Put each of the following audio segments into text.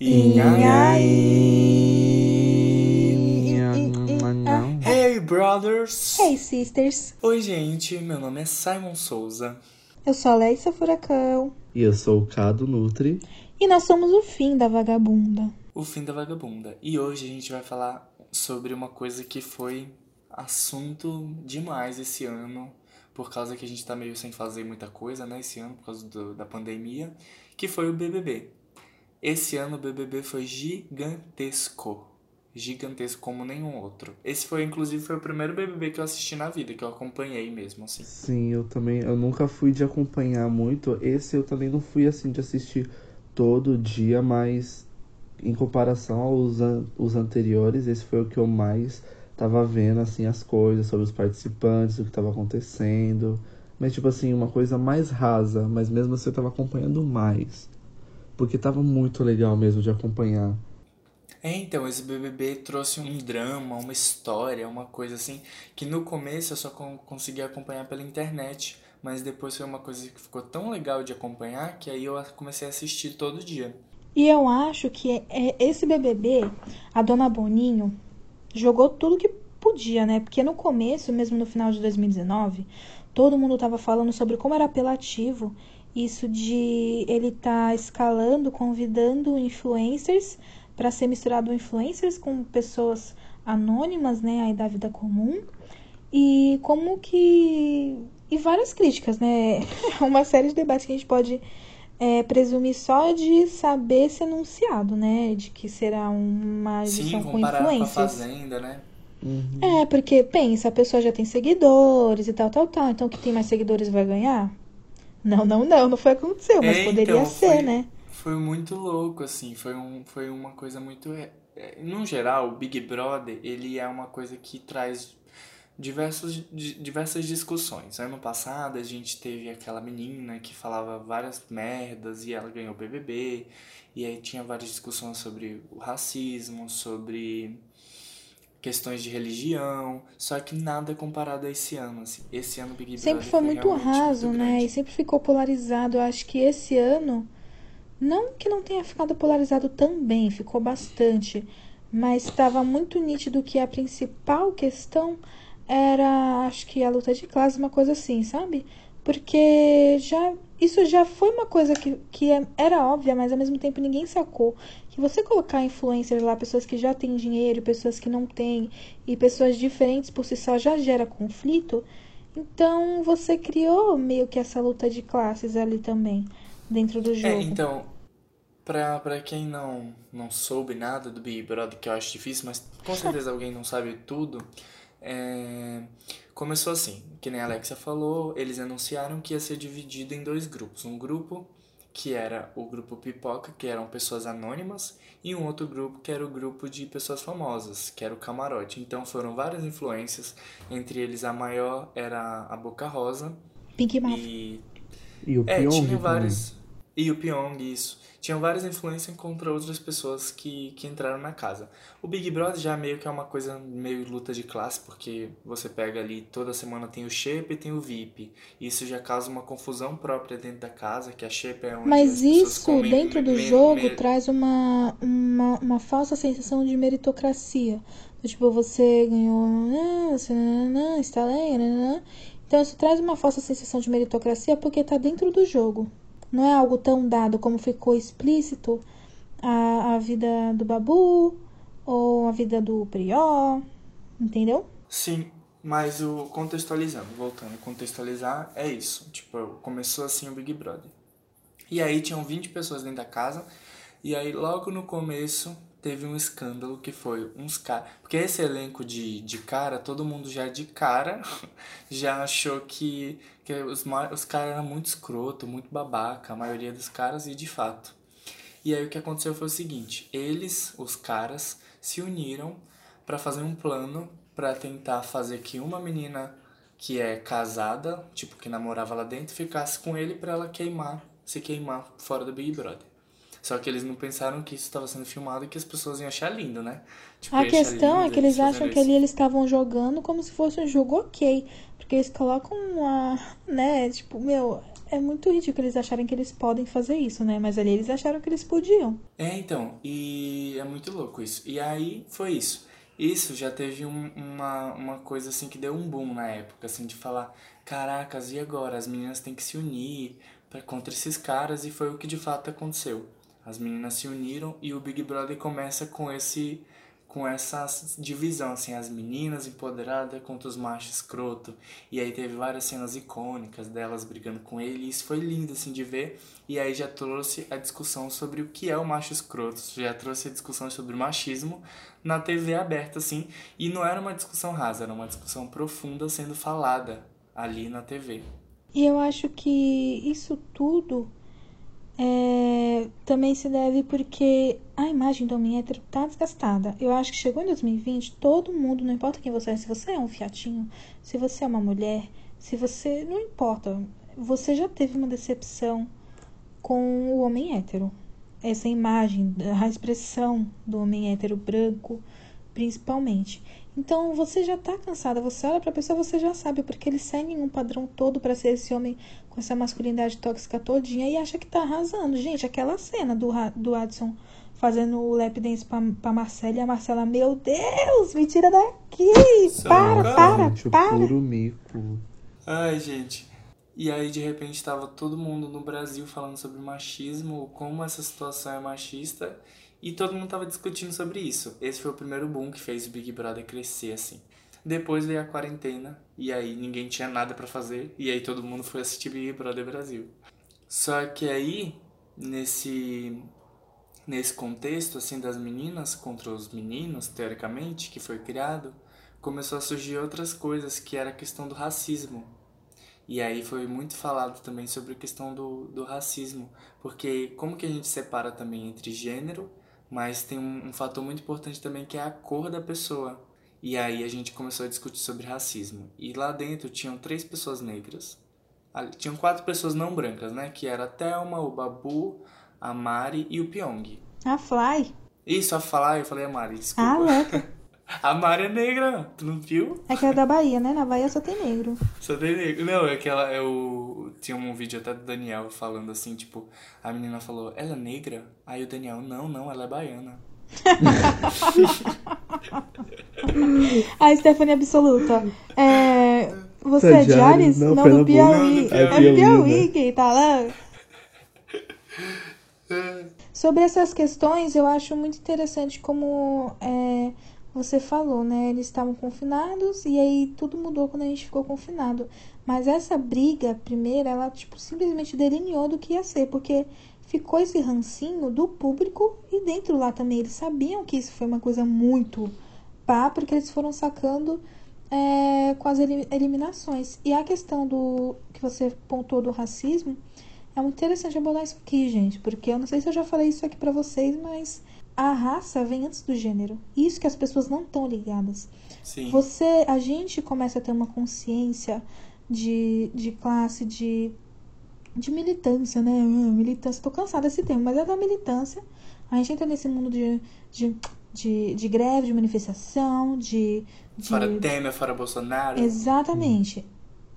E aí? Hey, brothers! Hey, sisters! Oi, gente, meu nome é Simon Souza. Eu sou a Leissa Furacão. E eu sou o Cado Nutri. E nós somos o fim da vagabunda. O fim da vagabunda. E hoje a gente vai falar sobre uma coisa que foi assunto demais esse ano, por causa que a gente tá meio sem fazer muita coisa, né, esse ano, por causa do, da pandemia, que foi o BBB. Esse ano o BBB foi gigantesco. Gigantesco como nenhum outro. Esse foi, inclusive, foi o primeiro BBB que eu assisti na vida, que eu acompanhei mesmo, assim. Sim, eu também, eu nunca fui de acompanhar muito. Esse eu também não fui, assim, de assistir todo dia, mas em comparação aos an os anteriores, esse foi o que eu mais tava vendo, assim, as coisas sobre os participantes, o que tava acontecendo. Mas, tipo assim, uma coisa mais rasa, mas mesmo assim eu tava acompanhando mais. Porque tava muito legal mesmo de acompanhar. É, então, esse BBB trouxe um drama, uma história, uma coisa assim, que no começo eu só conseguia acompanhar pela internet, mas depois foi uma coisa que ficou tão legal de acompanhar que aí eu comecei a assistir todo dia. E eu acho que é esse BBB, a dona Boninho jogou tudo que podia, né? Porque no começo, mesmo no final de 2019, todo mundo tava falando sobre como era apelativo isso de ele tá escalando, convidando influencers para ser misturado influencers com pessoas anônimas, né, aí da vida comum. E como que e várias críticas, né? Uma série de debates que a gente pode é, presumir só de saber ser anunciado, né? De que será uma edição Sim, com influências. Com a Fazenda, né? Uhum. É, porque pensa, a pessoa já tem seguidores e tal, tal, tal. Então, que tem mais seguidores vai ganhar? Não, não, não, não foi o que aconteceu, mas É, poderia então, ser, foi- né? Foi muito louco, assim, foi, um, foi uma coisa muito... é, é, No geral, o Big Brother, ele é uma coisa que traz diversos, di- diversas discussões. Ano passado, a gente teve aquela menina que falava várias merdas e ela ganhou o BBB, e aí tinha várias discussões sobre o racismo, sobre questões de religião, só que nada comparado a esse ano, assim. Esse ano Big Sempre Brother foi muito raso, muito né? E sempre ficou polarizado. Eu acho que esse ano, não que não tenha ficado polarizado também, ficou bastante. Mas estava muito nítido que a principal questão era, acho que a luta de classe, uma coisa assim, sabe? Porque já isso já foi uma coisa que, que é- era óbvia, mas ao mesmo tempo ninguém sacou. Que você colocar influencers lá, pessoas que já têm dinheiro, pessoas que não têm, e pessoas diferentes por si só já gera conflito. Então você criou meio que essa luta de classes ali também, dentro do jogo. É, então, pra, pra quem não, não soube nada do Big Brother, que eu acho difícil, mas com certeza alguém não sabe tudo, é, começou assim, que nem a Alexia falou, eles anunciaram que ia ser dividido em dois grupos. Um grupo que era o grupo Pipoca, que eram pessoas anônimas, e um outro grupo que era o grupo de pessoas famosas, que era o Camarote. Então foram várias influências, entre eles a maior era a Boca Rosa, Pink Mouth. e E o é, Pyong tinha também. vários. E o Pyong, isso. Tinham várias influências contra outras pessoas que, que entraram na casa. O Big Brother já meio que é uma coisa meio luta de classe, porque você pega ali, toda semana tem o Shape e tem o VIP. Isso já causa uma confusão própria dentro da casa, que a Shape é onde as Mas isso, dentro do jogo, traz uma, uma, uma falsa sensação de meritocracia. Tipo, você ganhou, ah, você nananã, está lendo, nananã. Então, isso traz uma falsa sensação de meritocracia porque tá dentro do jogo. Não é algo tão dado como ficou explícito a, a vida do Babu ou a vida do Prió, entendeu? Sim, mas o contextualizando, voltando a contextualizar, é isso. Tipo, começou assim o Big Brother. E aí tinham 20 pessoas dentro da casa, e aí logo no começo teve um escândalo que foi uns caras. Porque esse elenco de, de cara, todo mundo já de cara já achou que, que os, os caras eram muito escroto, muito babaca, a maioria dos caras, e de fato. E aí o que aconteceu foi o seguinte, eles, os caras, se uniram pra fazer um plano pra tentar fazer que uma menina que é casada, tipo que namorava lá dentro, ficasse com ele pra ela queimar, se queimar fora do Big Brother. Só que eles não pensaram que isso estava sendo filmado e que as pessoas iam achar lindo, né? Tipo, A questão é lindo que eles acham que ali eles estavam jogando como se fosse um jogo ok. Porque eles colocam uma. né? Tipo, meu. é muito ridículo eles acharem que eles podem fazer isso, né? Mas ali eles acharam que eles podiam. É, então, e é muito louco isso. E aí foi isso. Isso já teve um, uma, uma coisa assim que deu um boom na época, assim, de falar, caracas, e agora? As meninas têm que se unir pra, contra esses caras, e foi o que de fato aconteceu. As meninas se uniram e o Big Brother começa com esse com essa divisão, assim, as meninas empoderadas contra os machos escroto. E aí teve várias cenas icônicas delas brigando com ele, e isso foi lindo, assim, de ver. E aí já trouxe a discussão sobre o que é o macho escroto, já trouxe a discussão sobre o machismo na TV aberta, assim. E não era uma discussão rasa, era uma discussão profunda sendo falada ali na TV. E eu acho que isso tudo é, também se deve porque a imagem do homem hétero tá desgastada. Eu acho que chegou em 2020, todo mundo, não importa quem você é, se você é um fiatinho, se você é uma mulher, se você. Não importa. Você já teve uma decepção com o homem hétero. Essa imagem, a expressão do homem hétero branco, principalmente. Então você já tá cansada, você olha pra pessoa, você já sabe, porque eles seguem um padrão todo para ser esse homem com essa masculinidade tóxica todinha e acha que tá arrasando. Gente, aquela cena do, do Adson fazendo o lap dance pra, pra Marcela e a Marcela, meu Deus, me tira daqui! para, para, gente, para! O puro mico. Ai, gente. E aí, de repente, tava todo mundo no Brasil falando sobre machismo, como essa situação é machista, e todo mundo tava discutindo sobre isso. Esse foi o primeiro boom que fez o Big Brother crescer, assim. Depois veio a quarentena, e aí ninguém tinha nada para fazer, e aí todo mundo foi assistir Big Brother Brasil. Só que aí, nesse nesse contexto assim das meninas contra os meninos, teoricamente, que foi criado, começou a surgir outras coisas, que era a questão do racismo. E aí foi muito falado também sobre a questão do, do racismo, porque como que a gente separa também entre gênero, mas tem um, um fator muito importante também que é a cor da pessoa. E aí a gente começou a discutir sobre racismo. E lá dentro tinham três pessoas negras. Ali, tinham quatro pessoas não brancas, né? Que era a Thelma, o Babu, a Mari e o Pyong. A Fly. Isso, a Fly, eu falei a Mari, desculpa. Ah, louca. a Mari é negra, tu não viu? É que é da Bahia, né? Na Bahia só tem negro. Só tem negro. Não, é que ela, eu tinha um vídeo até do Daniel falando assim, tipo, a menina falou, ela é negra? Aí o Daniel, não, não, ela é baiana. a Stephanie Absoluta. É, você é de? Ares? Não, Não, do Piauí. É É Piauí, Piauí né? quem tá lá. Sobre essas questões, eu acho muito interessante como é, você falou, né? Eles estavam confinados e aí tudo mudou quando a gente ficou confinado. Mas essa briga, primeira, ela tipo, simplesmente delineou do que ia ser, porque ficou esse rancinho do público e dentro lá também. Eles sabiam que isso foi uma coisa muito pá, porque eles foram sacando é, com as eli- eliminações. E a questão do que você pontuou do racismo, é muito interessante abordar isso aqui, gente, porque eu não sei se eu já falei isso aqui pra vocês, mas a raça vem antes do gênero. Isso que as pessoas não estão ligadas. Sim. Você, a gente começa a ter uma consciência de, de classe, de, de militância, né? Ah, Militância, tô cansada desse termo, mas é da militância. A gente entra nesse mundo de, de, de, de greve, de manifestação, de. de Fora Temer, fora Bolsonaro. Exatamente.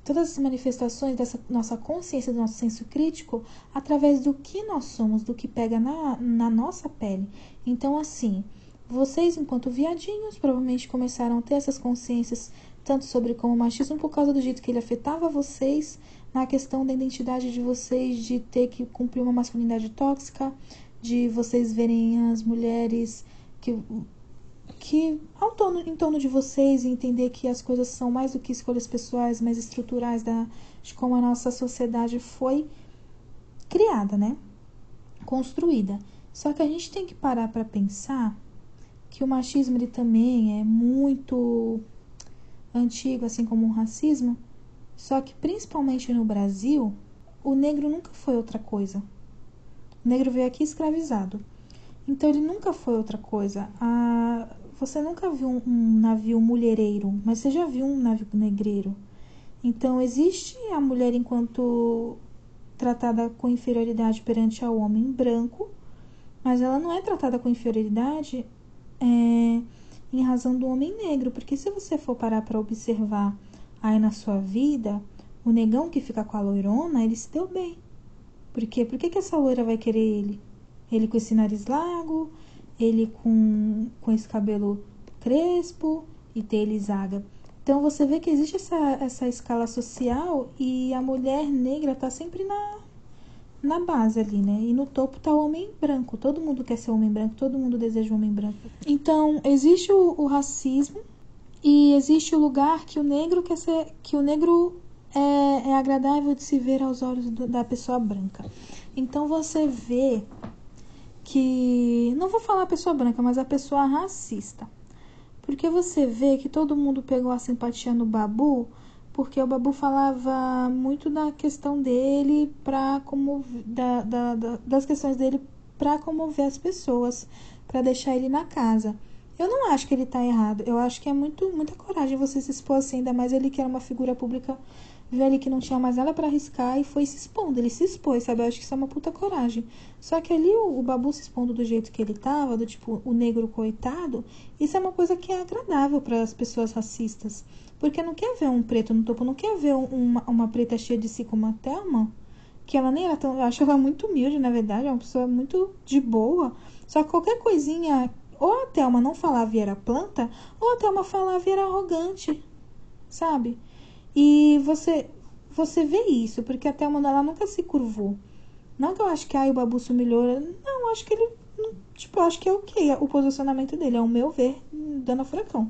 Todas as manifestações dessa nossa consciência, do nosso senso crítico, através do que nós somos, do que pega na, na nossa pele. Então, assim, vocês, enquanto viadinhos, provavelmente começaram a ter essas consciências, tanto sobre como machismo, por causa do jeito que ele afetava vocês, na questão da identidade de vocês, de ter que cumprir uma masculinidade tóxica, de vocês verem as mulheres que que ao torno, em torno de vocês e entender que as coisas são mais do que escolhas pessoais, mas estruturais da, de como a nossa sociedade foi criada, né? Construída. Só que a gente tem que parar para pensar que o machismo ele também é muito antigo, assim como o racismo. Só que principalmente no Brasil, o negro nunca foi outra coisa. O negro veio aqui escravizado. Então ele nunca foi outra coisa. A... Você nunca viu um, um navio mulhereiro, mas você já viu um navio negreiro. Então existe a mulher enquanto tratada com inferioridade perante ao homem branco, mas ela não é tratada com inferioridade é, em razão do homem negro, porque se você for parar para observar aí na sua vida, O negão que fica com a loirona, ele se deu bem. Por quê? Por que, que essa loira vai querer ele? Ele com esse nariz largo, ele com, com esse cabelo crespo e telizaga. Então você vê que existe essa, essa escala social e a mulher negra tá sempre na, na base ali, né? E no topo tá o homem branco. Todo mundo quer ser homem branco, todo mundo deseja um homem branco. Então, existe o, o racismo e existe o lugar que o negro quer ser. que o negro é, é agradável de se ver aos olhos do, da pessoa branca. Então você vê que. Não vou falar a pessoa branca, mas a pessoa racista. Porque você vê que todo mundo pegou a simpatia no Babu, porque o Babu falava muito da questão dele para como da, da, da, das questões dele para comover as pessoas, para deixar ele na casa. Eu não acho que ele tá errado. Eu acho que é muito muita coragem você se expor assim, ainda mais ele que era uma figura pública viu ali que não tinha mais nada para arriscar e foi se expondo. Ele se expôs, sabe? Eu acho que isso é uma puta coragem. Só que ali o, o Babu se expondo do jeito que ele tava, do tipo, o negro coitado, isso é uma coisa que é agradável para as pessoas racistas. Porque não quer ver um preto no topo, não quer ver uma, uma preta cheia de si como a Thelma, que ela nem era tão. Eu acho ela muito humilde, na verdade, é uma pessoa muito de boa. Só que qualquer coisinha, ou a Thelma não falava e era planta, ou a Thelma falava e era arrogante, sabe? E você você vê isso, porque até a ela nunca se curvou. Não que eu acho que ai, o Babu se. Não, acho que ele. Tipo, acho que é ok o posicionamento dele, é o meu ver, dando furacão.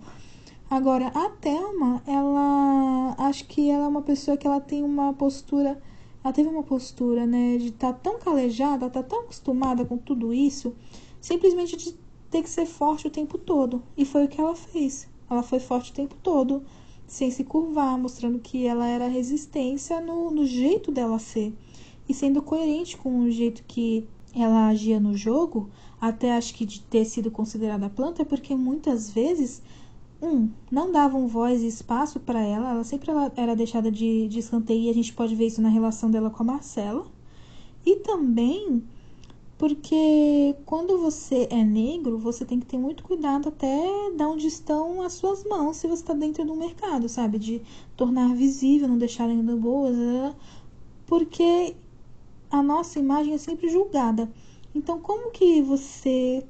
Agora, a Thelma, ela. Acho que ela é uma pessoa que ela tem uma postura. Ela teve uma postura, né? De estar tá tão calejada, tá tão acostumada com tudo isso, simplesmente de ter que ser forte o tempo todo. E foi o que ela fez. Ela foi forte o tempo todo sem se curvar, mostrando que ela era resistência no, no jeito dela ser. E sendo coerente com o jeito que ela agia no jogo, até acho que de ter sido considerada planta, é porque muitas vezes, um, não davam voz e espaço para ela, ela sempre era deixada de, de escanteio, e a gente pode ver isso na relação dela com a Marcela. E também porque quando você é negro, você tem que ter muito cuidado até de onde estão as suas mãos se você está dentro do mercado, sabe? De tornar visível, não deixar ainda boas, porque a nossa imagem é sempre julgada. Então, como que você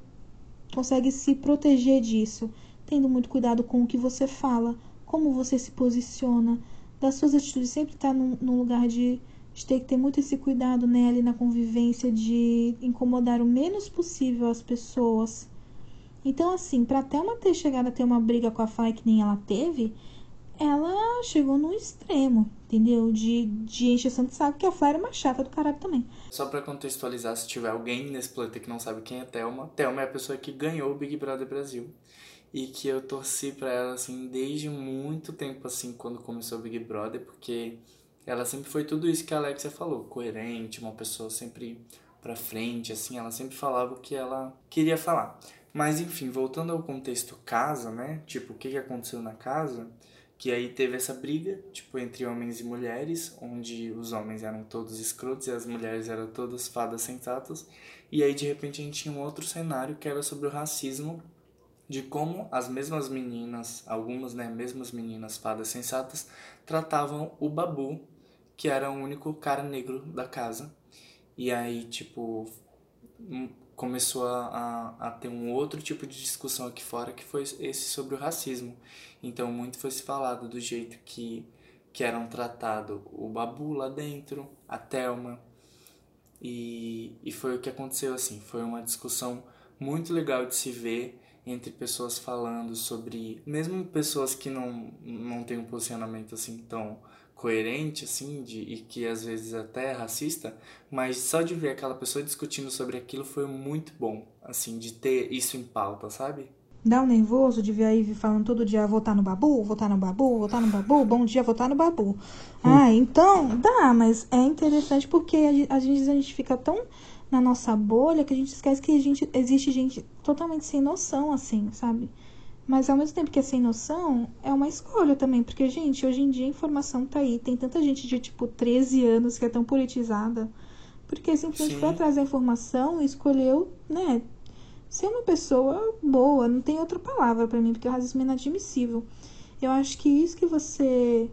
consegue se proteger disso? Tendo muito cuidado com o que você fala, como você se posiciona, das suas atitudes sempre estar tá num, num lugar de gente tem que ter muito esse cuidado né, ali na convivência de incomodar o menos possível as pessoas. Então, assim, para uma ter chegado a ter uma briga com a Fly que nem ela teve, ela chegou no extremo, entendeu? De, de encher santo saco, que a Fly era uma chata do caralho também. Só para contextualizar, se tiver alguém nesse planeta que não sabe quem é Thelma, Thelma é a pessoa que ganhou o Big Brother Brasil. E que eu torci pra ela, assim, desde muito tempo, assim, quando começou o Big Brother, porque ela sempre foi tudo isso que a Alexia falou, coerente, uma pessoa sempre pra frente, assim, ela sempre falava o que ela queria falar. Mas enfim, voltando ao contexto casa, né? Tipo, o que, que aconteceu na casa? Que aí teve essa briga, tipo, entre homens e mulheres, onde os homens eram todos escrotos e as mulheres eram todas fadas sensatas. E aí, de repente, a gente tinha um outro cenário que era sobre o racismo, de como as mesmas meninas, algumas, né, mesmas meninas fadas sensatas, tratavam o Babu que era o único cara negro da casa. E aí, tipo, hum, começou a, a, a, ter um outro tipo de discussão aqui fora que foi esse sobre o racismo. Então, muito foi se falado do jeito que, que eram tratados o Babu lá dentro, a Thelma. E, e foi o que aconteceu, assim. Foi uma discussão muito legal de se ver entre pessoas falando sobre. Mesmo pessoas que não, não têm um posicionamento assim tão coerente, assim, de, e que às vezes até é racista, mas só de ver aquela pessoa discutindo sobre aquilo foi muito bom, assim, de ter isso em pauta, sabe? Dá um nervoso de ver a Ivy falando todo dia votar no babu, votar no babu, votar no babu, bom dia, votar no babu. Hum. Ah, então, dá, mas é interessante porque a gente, a gente fica tão na nossa bolha que a gente esquece que a gente, existe gente totalmente sem noção, assim, sabe? Mas ao mesmo tempo que é sem noção, é uma escolha também. Porque, gente, hoje em dia a informação tá aí. Tem tanta gente de, tipo, 13 anos que é tão politizada. Porque simplesmente Sim. foi atrás da informação e escolheu, né, ser uma pessoa boa. Não tem outra palavra para mim, porque o racismo é inadmissível. Eu acho que isso que você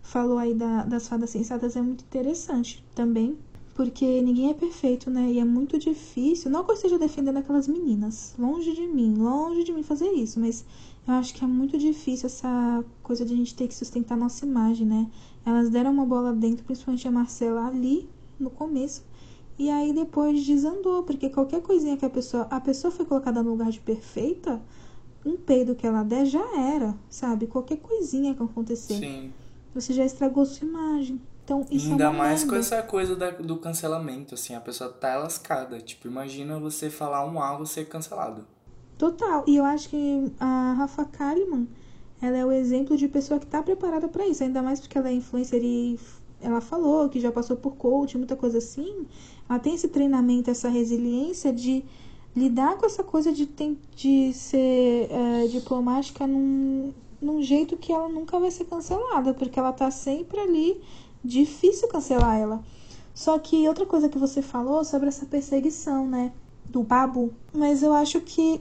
falou aí da, das fadas sensatas é muito interessante também. Porque ninguém é perfeito, né? E é muito difícil. Não que eu esteja defendendo aquelas meninas. Longe de mim, longe de mim fazer isso. Mas eu acho que é muito difícil essa coisa de a gente ter que sustentar nossa imagem, né? Elas deram uma bola dentro, principalmente a Marcela ali no começo. E aí depois desandou, porque qualquer coisinha que a pessoa. A pessoa foi colocada no lugar de perfeita, um peido que ela der já era, sabe? Qualquer coisinha que acontecer. Sim. Você já estragou sua imagem. Então, isso Ainda é mais merda. com essa coisa da, do cancelamento, assim, a pessoa tá lascada. Tipo, imagina você falar um A, você ser cancelado. Total. E eu acho que a Rafa Kalimann, ela é o exemplo de pessoa que tá preparada pra isso. Ainda mais porque ela é influencer e ela falou que já passou por coach, muita coisa assim. Ela tem esse treinamento, essa resiliência de lidar com essa coisa de, tem, de ser é, diplomática num, num jeito que ela nunca vai ser cancelada, porque ela tá sempre ali. Difícil cancelar ela. Só que outra coisa que você falou sobre essa perseguição, né? Do Babu. Mas eu acho que.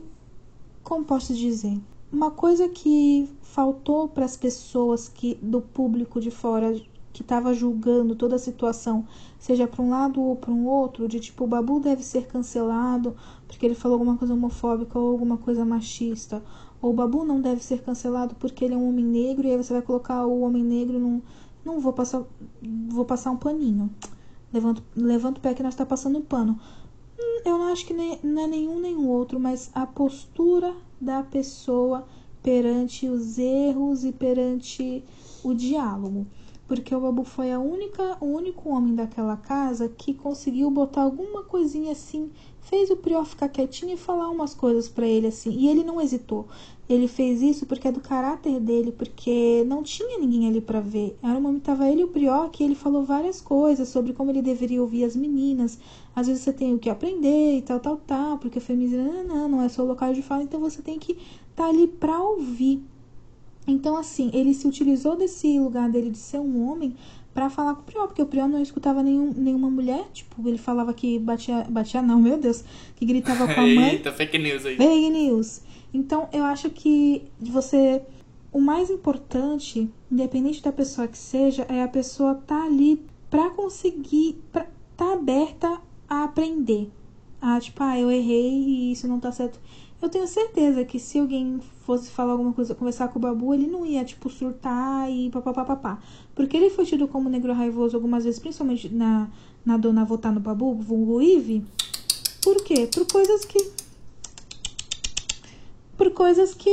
Como posso dizer? Uma coisa que faltou para as pessoas que do público de fora que estava julgando toda a situação, seja para um lado ou para um outro, de tipo, o Babu deve ser cancelado porque ele falou alguma coisa homofóbica ou alguma coisa machista. Ou o Babu não deve ser cancelado porque ele é um homem negro e aí você vai colocar o homem negro num. Não vou passar. Vou passar um paninho. Levanto, levanto o pé que nós está passando um pano. Hum, Eu não acho que nem, não é nenhum nem outro, mas a postura da pessoa perante os erros e perante o diálogo. Porque o Babu foi a única, o único homem daquela casa que conseguiu botar alguma coisinha assim, fez o Prior ficar quietinho e falar umas coisas pra ele assim. E ele não hesitou. Ele fez isso porque é do caráter dele, porque não tinha ninguém ali pra ver. Era um momento tava ele e o Prior que ele falou várias coisas sobre como ele deveria ouvir as meninas. Às vezes você tem o que aprender e tal, tal, tal, porque o feminismo não, não, não é só o local de fala, então você tem que estar tá ali pra ouvir. Então, assim, ele se utilizou desse lugar dele de ser um homem pra falar com o Prior, porque o Prior não escutava nenhum, nenhuma mulher. Tipo, ele falava que batia. Batia, não, meu Deus. Que gritava com a mãe. Eita, fake news aí. Fake news. Então, eu acho que você. O mais importante, independente da pessoa que seja, é a pessoa tá ali pra conseguir. Pra, tá aberta a aprender. Ah, tipo, ah, eu errei e isso não tá certo. Eu tenho certeza que se alguém fosse falar alguma coisa, conversar com o Babu, ele não ia, tipo, surtar e papapá. Porque ele foi tido como negro raivoso algumas vezes, principalmente na, na dona votar no Babu, vulgo Ive. Por quê? Por coisas que. Por coisas que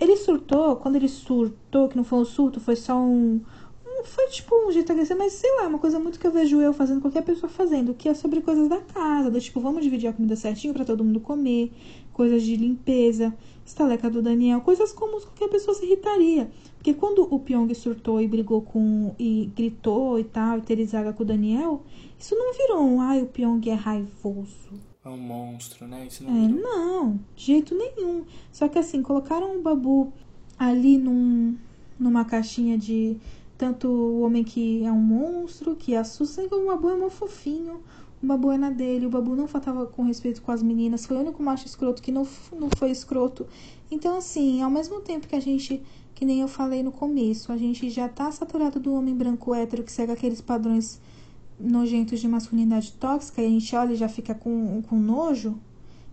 ele surtou. Quando ele surtou, que não foi um surto, foi só um. um- Foi tipo um jeito agressivo, mas sei lá, uma coisa muito que eu vejo eu fazendo, qualquer pessoa fazendo, que é sobre coisas da casa, do tipo, vamos dividir a comida certinho pra todo mundo comer, coisas de limpeza, estaleca do Daniel, coisas como qualquer pessoa se irritaria. Porque quando o Pyong surtou e brigou com. e gritou e tal, e teve zaga com o Daniel, isso não virou um, ai, o Pyong é raivoso. É um monstro, né? Isso não É, virou. não, de jeito nenhum. Só que assim, colocaram o Babu ali num, numa caixinha de tanto o homem que é um monstro, que assusta, e o Babu é um fofinho. O Babu é na dele, o Babu não faltava com respeito com as meninas, foi o único macho escroto que não, não foi escroto. Então, assim, ao mesmo tempo que a gente, que nem eu falei no começo, a gente já tá saturado do homem branco hétero que segue aqueles padrões nojentos de masculinidade tóxica e a gente olha e já fica com, com nojo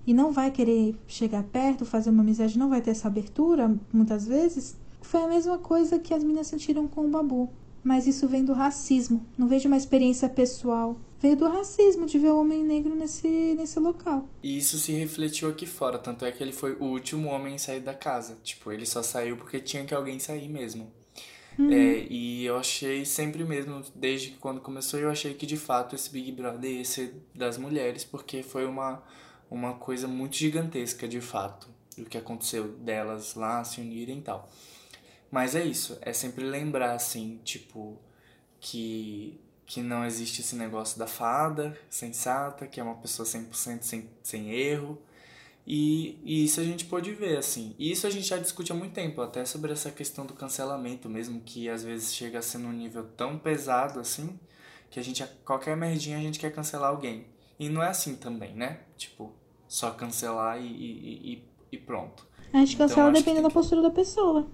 e não vai querer chegar perto, fazer uma amizade, não vai ter essa abertura, muitas vezes, foi a mesma coisa que as meninas sentiram com o Babu. Mas isso vem do racismo, não veio de uma experiência pessoal. Veio do racismo de ver o homem negro nesse, nesse local. E isso se refletiu aqui fora, tanto é que ele foi o último homem a sair da casa. Tipo, ele só saiu porque tinha que alguém sair mesmo. É, e eu achei sempre mesmo, desde que quando começou, eu achei que de fato esse Big Brother ia ser das mulheres, porque foi uma, uma coisa muito gigantesca de fato, o que aconteceu delas lá se unirem e tal. Mas é isso, é sempre lembrar assim, tipo, que, que não existe esse negócio da fada sensata, que é uma pessoa 100% sem, sem erro. E, e isso a gente pode ver, assim. E isso a gente já discute há muito tempo, até sobre essa questão do cancelamento mesmo, que às vezes chega a ser num nível tão pesado assim, que a gente, qualquer merdinha a gente quer cancelar alguém. E não é assim também, né? Tipo, só cancelar e, e, e, pronto. A gente cancela Então, que dependendo tem da que- postura da pessoa.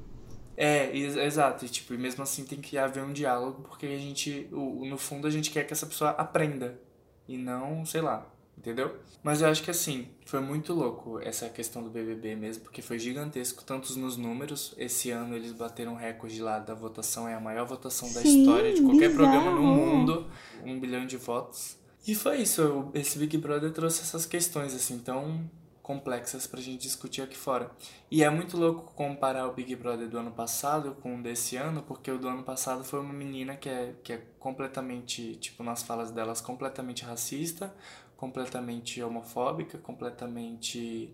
É, ex- exato. E, tipo, mesmo assim tem que haver um diálogo, porque a gente, o, no fundo, a gente quer que essa pessoa aprenda. E não, sei lá, entendeu? Mas eu acho que assim, foi muito louco essa questão do BBB mesmo, porque foi gigantesco, tanto nos números. Esse ano eles bateram recorde lá da votação, é a maior votação da Sim, história de qualquer bizarro. programa no mundo. Um bilhão de votos. E foi isso, esse Big Brother trouxe essas questões, assim, tão complexas pra gente discutir aqui fora. E é muito louco comparar o Big Brother do ano passado com o desse ano, porque o do ano passado foi uma menina que é, que é completamente, tipo, nas falas delas, completamente racista, completamente homofóbica, completamente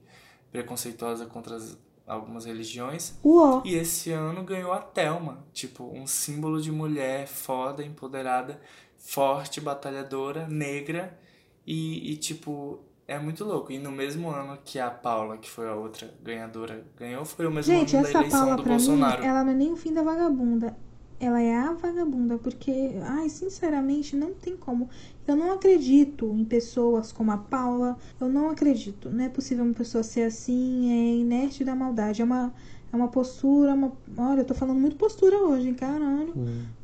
preconceituosa contra as- algumas religiões. Uó. E esse ano ganhou a Thelma, tipo, um símbolo de mulher foda, empoderada, forte, batalhadora, negra e, e, tipo, é muito louco. E no mesmo ano que a Paula, que foi a outra ganhadora, ganhou, foi o mesmo Gente, ano da essa eleição Paula do pra Bolsonaro. mim, ela não é nem o fim da vagabunda. Ela é a vagabunda, porque, ai, sinceramente, não tem como. Eu não acredito em pessoas como a Paula. Eu não acredito. Não é possível uma pessoa ser assim, é inerte da maldade. É uma, é uma postura, uma... Olha, eu tô falando muito postura hoje, hein, caralho.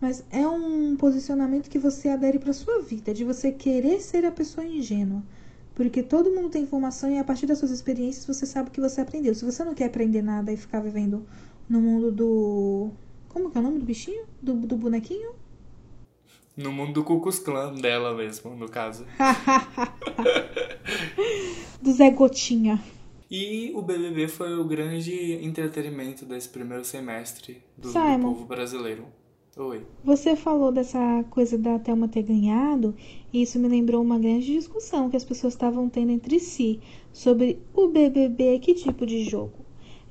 Mas é um posicionamento que você adere pra sua vida, de você querer ser a pessoa ingênua. Porque todo mundo tem informação e a partir das suas experiências você sabe o que você aprendeu. Se você não quer aprender nada e ficar vivendo no mundo do. Como que é o nome do bichinho? Do, do bonequinho? No mundo do Klux Klan dela mesmo, no caso. Do Zé Gotinha. E o BBB foi o grande entretenimento desse primeiro semestre do, do povo brasileiro. Oi. Você falou dessa coisa da Thelma ter ganhado, e isso me lembrou uma grande discussão que as pessoas estavam tendo entre si sobre o BBB, que tipo de jogo.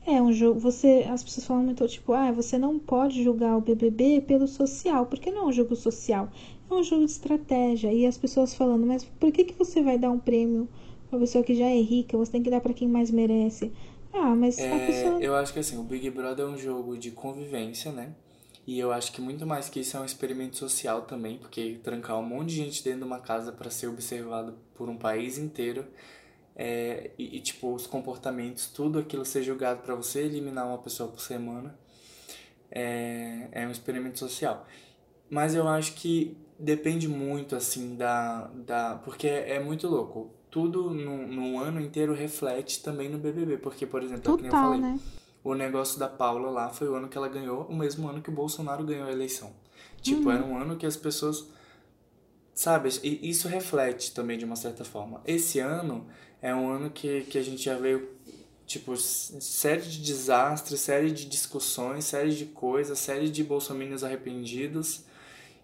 É um jogo, você, as pessoas falam muito tipo, ah, você não pode julgar o BBB pelo social, porque não é um jogo social, é um jogo de estratégia. E as pessoas falando, mas por que que você vai dar um prêmio pra pessoa que já é rica? Você tem que dar pra quem mais merece. Ah, mas a É, pessoa eu acho que assim, o Big Brother é um jogo de convivência, né? E eu acho que muito mais que isso é um experimento social também, porque trancar um monte de gente dentro de uma casa para ser observado por um país inteiro é, e, e, tipo os comportamentos, tudo aquilo ser julgado para você eliminar uma pessoa por semana é, é um experimento social. Mas eu acho que depende muito, assim, da. da porque é, é muito louco. Tudo no, no ano inteiro reflete também no BBB. Porque, por exemplo, é que nem eu total, falei, né? O negócio da Paula lá foi o ano que ela ganhou, o mesmo ano que o Bolsonaro ganhou a eleição. Tipo, era um ano que as pessoas. Sabe, e isso reflete também de uma certa forma. Esse ano é um ano que, que a gente já veio, tipo, série de desastres, série de discussões, série de coisas, série de bolsominions arrependidos.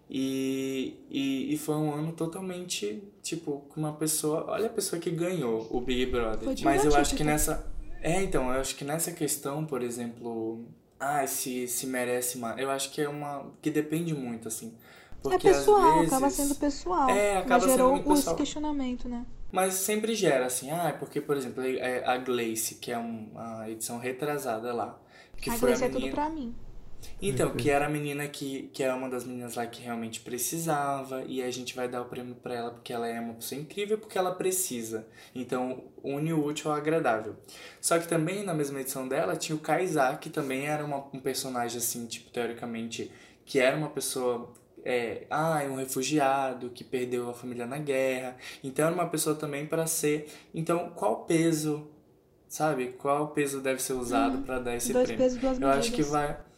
E, e, e foi um ano totalmente, tipo, com uma pessoa. Olha a pessoa que ganhou o Big Brother. Mas eu acho que típica. nessa. É, então, eu acho que nessa questão, por exemplo. Ah, se, se merece mais. Eu acho que é uma. que depende muito, assim. Porque é pessoal, às vezes, acaba sendo pessoal. É, acaba mas sendo gerou muito esse pessoal. questionamento, né? Mas sempre gera, assim, ah, é porque, por exemplo, é a Gleice, que é uma edição retrasada lá. Que a foi a Gleice é tudo menina. pra mim. Então, que era a menina que, que é uma das meninas lá que realmente precisava, e a gente vai dar o prêmio pra ela porque ela é uma pessoa incrível, porque ela precisa. Então, une o útil ao agradável. Só que também na mesma edição dela tinha o Kaysar, que também era uma, um personagem, assim, tipo, teoricamente, que era uma pessoa. É, ah, é um refugiado que perdeu a família na guerra. Então, era uma pessoa também para ser. Então, qual peso, sabe? Qual peso deve ser usado pra dar esse Dois prêmio? pesos, duas Eu acho que vai.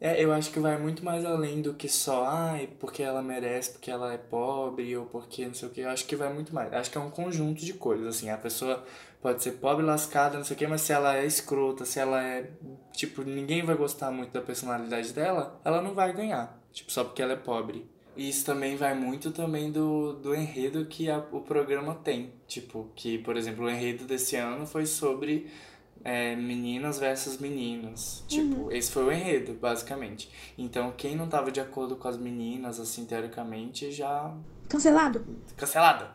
É, eu acho que vai muito mais além do que só, ai, porque ela merece, porque ela é pobre, ou porque não sei o que. Eu acho que vai muito mais. Acho que é um conjunto de coisas, assim. A pessoa pode ser pobre, lascada, não sei o que, mas se ela é escrota, se ela é. Tipo, ninguém vai gostar muito da personalidade dela, ela não vai ganhar. Tipo, só porque ela é pobre. E isso também vai muito também do, do enredo que a- o programa tem. Tipo, que, por exemplo, o enredo desse ano foi sobre é, meninas versus meninos. Tipo, esse foi o enredo, basicamente. Então, quem não tava de acordo com as meninas, assim, teoricamente, já Cancelado. cancelado.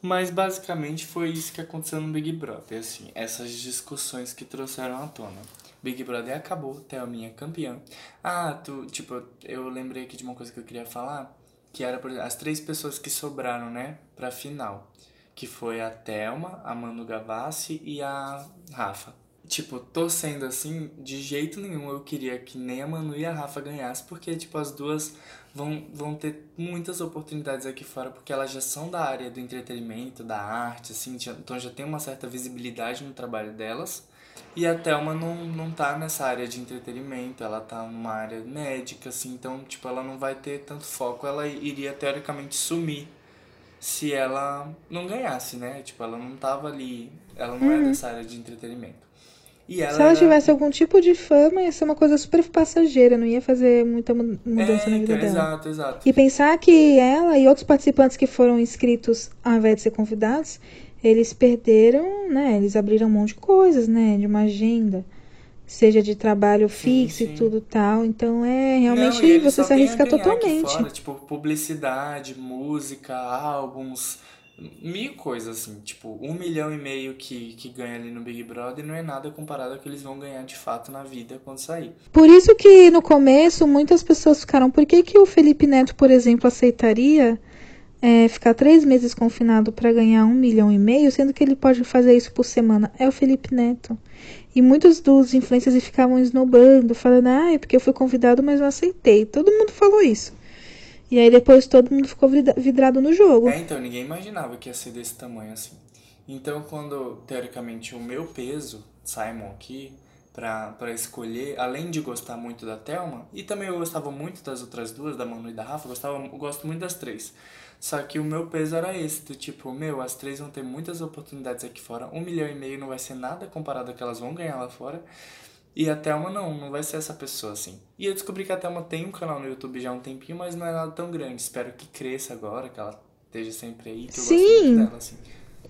Mas basicamente foi isso que aconteceu no Big Brother, assim, essas discussões que trouxeram à tona. Big Brother acabou, Thelminha campeã. Ah, tu, tipo, eu lembrei aqui de uma coisa que eu queria falar, que era por as três pessoas que sobraram, né, pra final. Que foi a Thelma, a Manu Gavassi e a Rafa. tipo, torcendo assim, de jeito nenhum eu queria que nem a Manu e a Rafa ganhassem, porque, tipo, as duas vão, vão ter muitas oportunidades aqui fora, porque elas já são da área do entretenimento, da arte, assim, então já tem uma certa visibilidade no trabalho delas. E a Thelma não, não tá nessa área de entretenimento, ela tá numa área médica, assim, então, tipo, ela não vai ter tanto foco, ela iria teoricamente sumir se ela não ganhasse, né? Tipo, ela não tava ali, ela não é uhum. é dessa área de entretenimento. E ela se ela era... tivesse algum tipo de fama, ia ser uma coisa super passageira, não ia fazer muita mudança é, na vida então, dela. Exato, exato. E pensar que ela e outros participantes que foram inscritos ao invés de ser convidados, eles perderam, né? Eles abriram um monte de coisas, né? De uma agenda. Seja de trabalho fixo sim, sim. e tudo tal. Então é realmente Não, você se arrisca totalmente. Fora, tipo, publicidade, música, álbuns, mil coisas assim. Tipo, um milhão e meio que, que ganha ali no Big Brother não é nada comparado ao que eles vão ganhar de fato na vida quando sair. Por isso que no começo muitas pessoas ficaram. Por que, que o Felipe Neto, por exemplo, aceitaria? É, ficar três meses confinado para ganhar um milhão e meio, sendo que ele pode fazer isso por semana, é o Felipe Neto. E muitos dos influencers ficavam esnobando, falando, ah, é porque eu fui convidado, mas não aceitei. Todo mundo falou isso. E aí depois todo mundo ficou vidrado no jogo. É, então, ninguém imaginava que ia ser desse tamanho assim. Então, quando, teoricamente, o meu peso, Simon aqui, para escolher, além de gostar muito da Thelma, e também eu gostava muito das outras duas, da Manu e da Rafa, gostava, eu gosto muito das três. Só que o meu peso era esse, do tipo, meu, as três vão ter muitas oportunidades aqui fora. Um milhão e meio não vai ser nada comparado ao que elas vão ganhar lá fora. E a Thelma não, não vai ser essa pessoa assim. E eu descobri que a Thelma tem um canal no YouTube já há um tempinho, mas não é nada tão grande. Espero que cresça agora, que ela esteja sempre aí, que eu Sim. gosto muito dela, assim.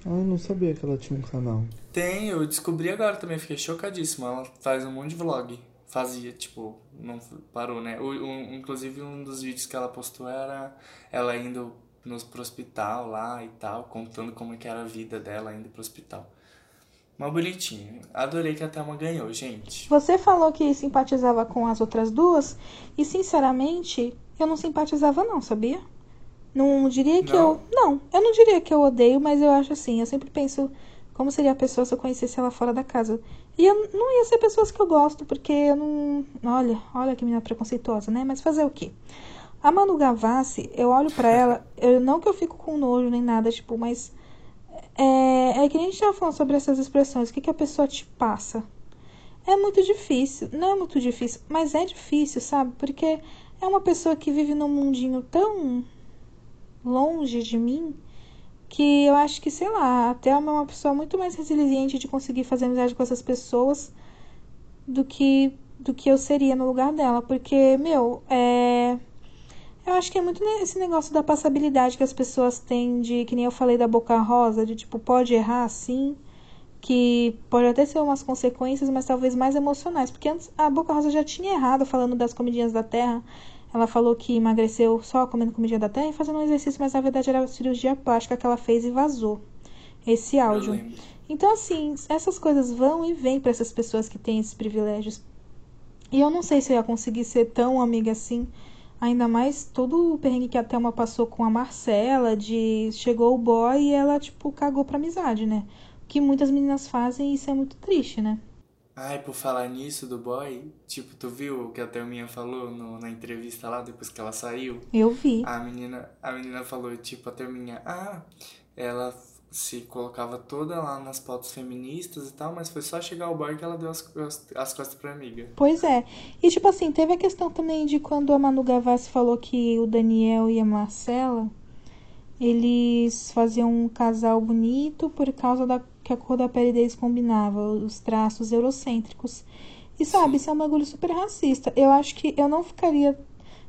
Ah, eu não sabia que ela tinha um canal. Tem, eu descobri agora também, fiquei chocadíssimo. Ela faz um monte de vlog. Fazia, tipo, não parou, né? O, um, inclusive um dos vídeos que ela postou era ela indo nos, pro hospital lá e tal, contando como que era a vida dela indo pro hospital. Uma bonitinha. Adorei que a Thelma ganhou, gente. Você falou que simpatizava com as outras duas, e sinceramente, eu não simpatizava não, sabia? Não diria que não. eu. Não, eu não diria que eu odeio, mas eu acho assim, eu sempre penso como seria a pessoa se eu conhecesse ela fora da casa. E eu não ia ser pessoas que eu gosto, porque eu não. Olha, olha que menina preconceituosa, né? Mas fazer o quê? A Manu Gavassi, eu olho para ela, eu, não que eu fico com nojo nem nada, tipo, mas é, é que a gente tava falando sobre essas expressões, o que, que a pessoa te passa. É muito difícil, não é muito difícil, mas é difícil, sabe? Porque é uma pessoa que vive num mundinho tão longe de mim que eu acho que, sei lá, a Thelma é uma pessoa muito mais resiliente de conseguir fazer amizade com essas pessoas do que do que eu seria no lugar dela, porque, meu, é eu acho que é muito esse negócio da passabilidade que as pessoas têm de, que nem eu falei da boca rosa, de tipo, pode errar sim, que pode até ser umas consequências, mas talvez mais emocionais. Porque antes a Boca Rosa já tinha errado falando das comidinhas da terra. Ela falou que emagreceu só comendo comidinha da terra e fazendo um exercício, mas na verdade era cirurgia plástica que ela fez e vazou esse áudio. Então, assim, essas coisas vão e vêm para essas pessoas que têm esses privilégios. E eu não sei se eu ia conseguir ser tão amiga assim Ainda mais todo o perrengue que a Thelma passou com a Marcela, de chegou o boy e ela, tipo, cagou pra amizade, né? O que muitas meninas fazem e isso é muito triste, né? Ai, por falar nisso do boy, tipo, tu viu o que a Thelminha falou no, na entrevista lá, depois que ela saiu? Eu vi. A menina, a menina falou, tipo, a Thelminha, ah, ela se colocava toda lá nas pautas feministas e tal, mas foi só chegar ao bar que ela deu as, as, as costas pra amiga. Pois é. E tipo assim, teve a questão também de quando a Manu Gavassi falou que o Daniel e a Marcela, eles faziam um casal bonito por causa da que a cor da pele deles combinava, os traços eurocêntricos. E sabe, Sim. isso é um bagulho super racista. Eu acho que eu não ficaria.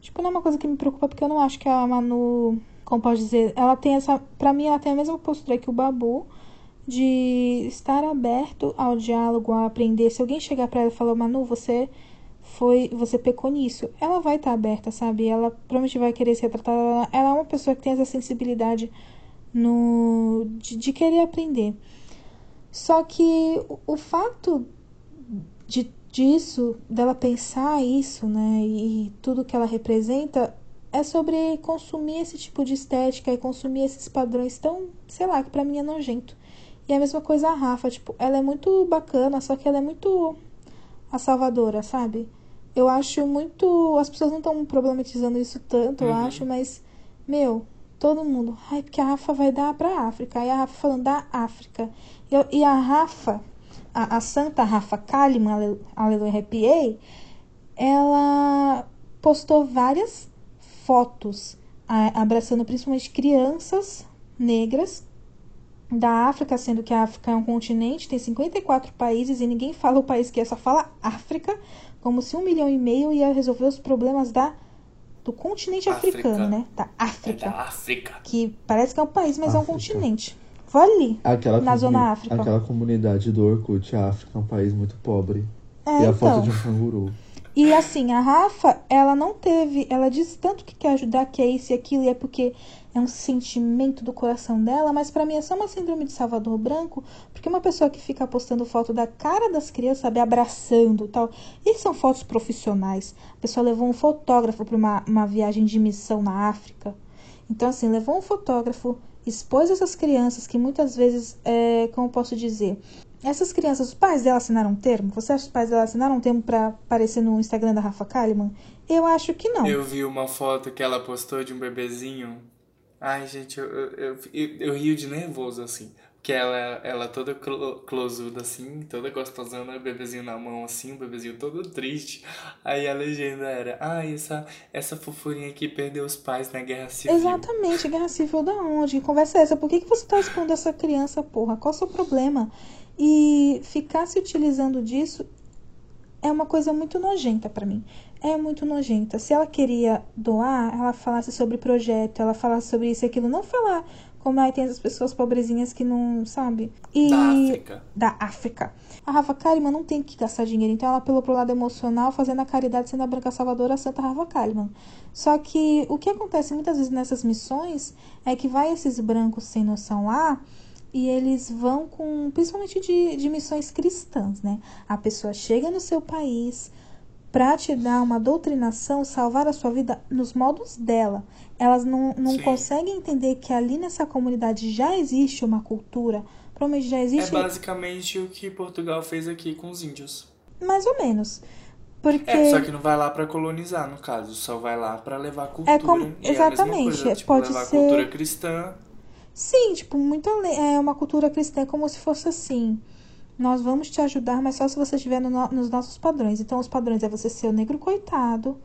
Tipo, não é uma coisa que me preocupa, porque eu não acho que a Manu como pode dizer, ela tem essa, para mim ela tem a mesma postura que o Babu de estar aberto ao diálogo, a aprender. Se alguém chegar para ela e falar, Manu, você foi, você pecou nisso, ela vai estar tá aberta, sabe? Ela provavelmente vai querer ser tratada. Ela é uma pessoa que tem essa sensibilidade no de, de querer aprender. Só que o, o fato de disso, dela pensar isso, né, e tudo que ela representa, é sobre consumir esse tipo de estética e consumir esses padrões tão, sei lá, que para mim é nojento. E a mesma coisa a Rafa, tipo, ela é muito bacana, só que ela é muito a salvadora, sabe? Eu acho muito. As pessoas não estão problematizando isso tanto, eu Uhum. acho, mas, meu, todo mundo. Ai, porque a Rafa vai dar pra África. Aí a Rafa falando da África. E, eu- e a Rafa, a, a santa Rafa Kalimann, ale- aleluia, arrepiei, ela postou várias fotos a- abraçando principalmente crianças negras da África, sendo que a África é um continente, tem 54 países e ninguém fala o país que é, só fala África, como se um milhão e meio ia resolver os problemas da do continente África. africano, né? Da É África. da África. Que parece que é um país, mas é um África. continente. Vou ali, Aquela na Zona África. Aquela comunidade do Orkut, a África é um país muito pobre. É, e a então. foto de um canguru. E assim, a Rafa, ela não teve. Ela disse tanto que quer ajudar, que é isso e aquilo, e é porque é um sentimento do coração dela, mas pra mim é só uma síndrome de Salvador Branco, porque uma pessoa que fica postando foto da cara das crianças, sabe, abraçando tal, e são fotos profissionais. A pessoa levou um fotógrafo pra uma, uma viagem de missão na África. Então, assim, levou um fotógrafo, expôs essas crianças que muitas vezes, é, como eu posso dizer, essas crianças, os pais dela assinaram um termo? Você acha que os pais dela assinaram um termo pra aparecer no Instagram da Rafa Kalimann? Eu acho que não. Eu vi uma foto que ela postou de um bebezinho. Ai, gente, eu, eu, eu, eu, rio de nervoso, assim. Porque ela, ela toda clo- closuda, assim, toda gostosona, o bebezinho na mão, assim, o bebezinho todo triste. Aí a legenda era, ai, essa, essa fofurinha aqui perdeu os pais na guerra civil. Exatamente, guerra civil da onde? Que conversa é essa? Por que, que você tá expondo essa criança, porra? Qual é o seu problema? E ficar se utilizando disso é uma coisa muito nojenta pra mim. É muito nojenta. Se ela queria doar, ela falasse sobre projeto, ela falasse sobre isso e aquilo. Não falar como aí tem essas pessoas pobrezinhas que não, sabe? E Da África. da África. A Rafa Kalimann não tem que gastar dinheiro, então ela apelou pro lado emocional, fazendo a caridade, sendo a branca salvadora, a Santa Rafa Kalimann. Só que o que acontece muitas vezes nessas missões é que vai esses brancos sem noção lá e eles vão com, principalmente de, de missões cristãs, né? A pessoa chega no seu país pra te dar uma doutrinação, salvar a sua vida nos modos dela. Elas não, não Sim. conseguem entender que ali nessa comunidade já existe uma cultura, provavelmente já É existe basicamente o que Portugal fez aqui com os índios. mais ou menos. Porque É, só que não vai lá pra colonizar, no caso, só vai lá pra levar cultura. como- E é a mesma exatamente, coisa, tipo, pode levar ser- cultura cristã. Sim, tipo, muito. É uma cultura cristã é como se fosse assim. Nós vamos te ajudar, mas só se você estiver no- nos nossos padrões. Então, os padrões é você ser o negro coitado,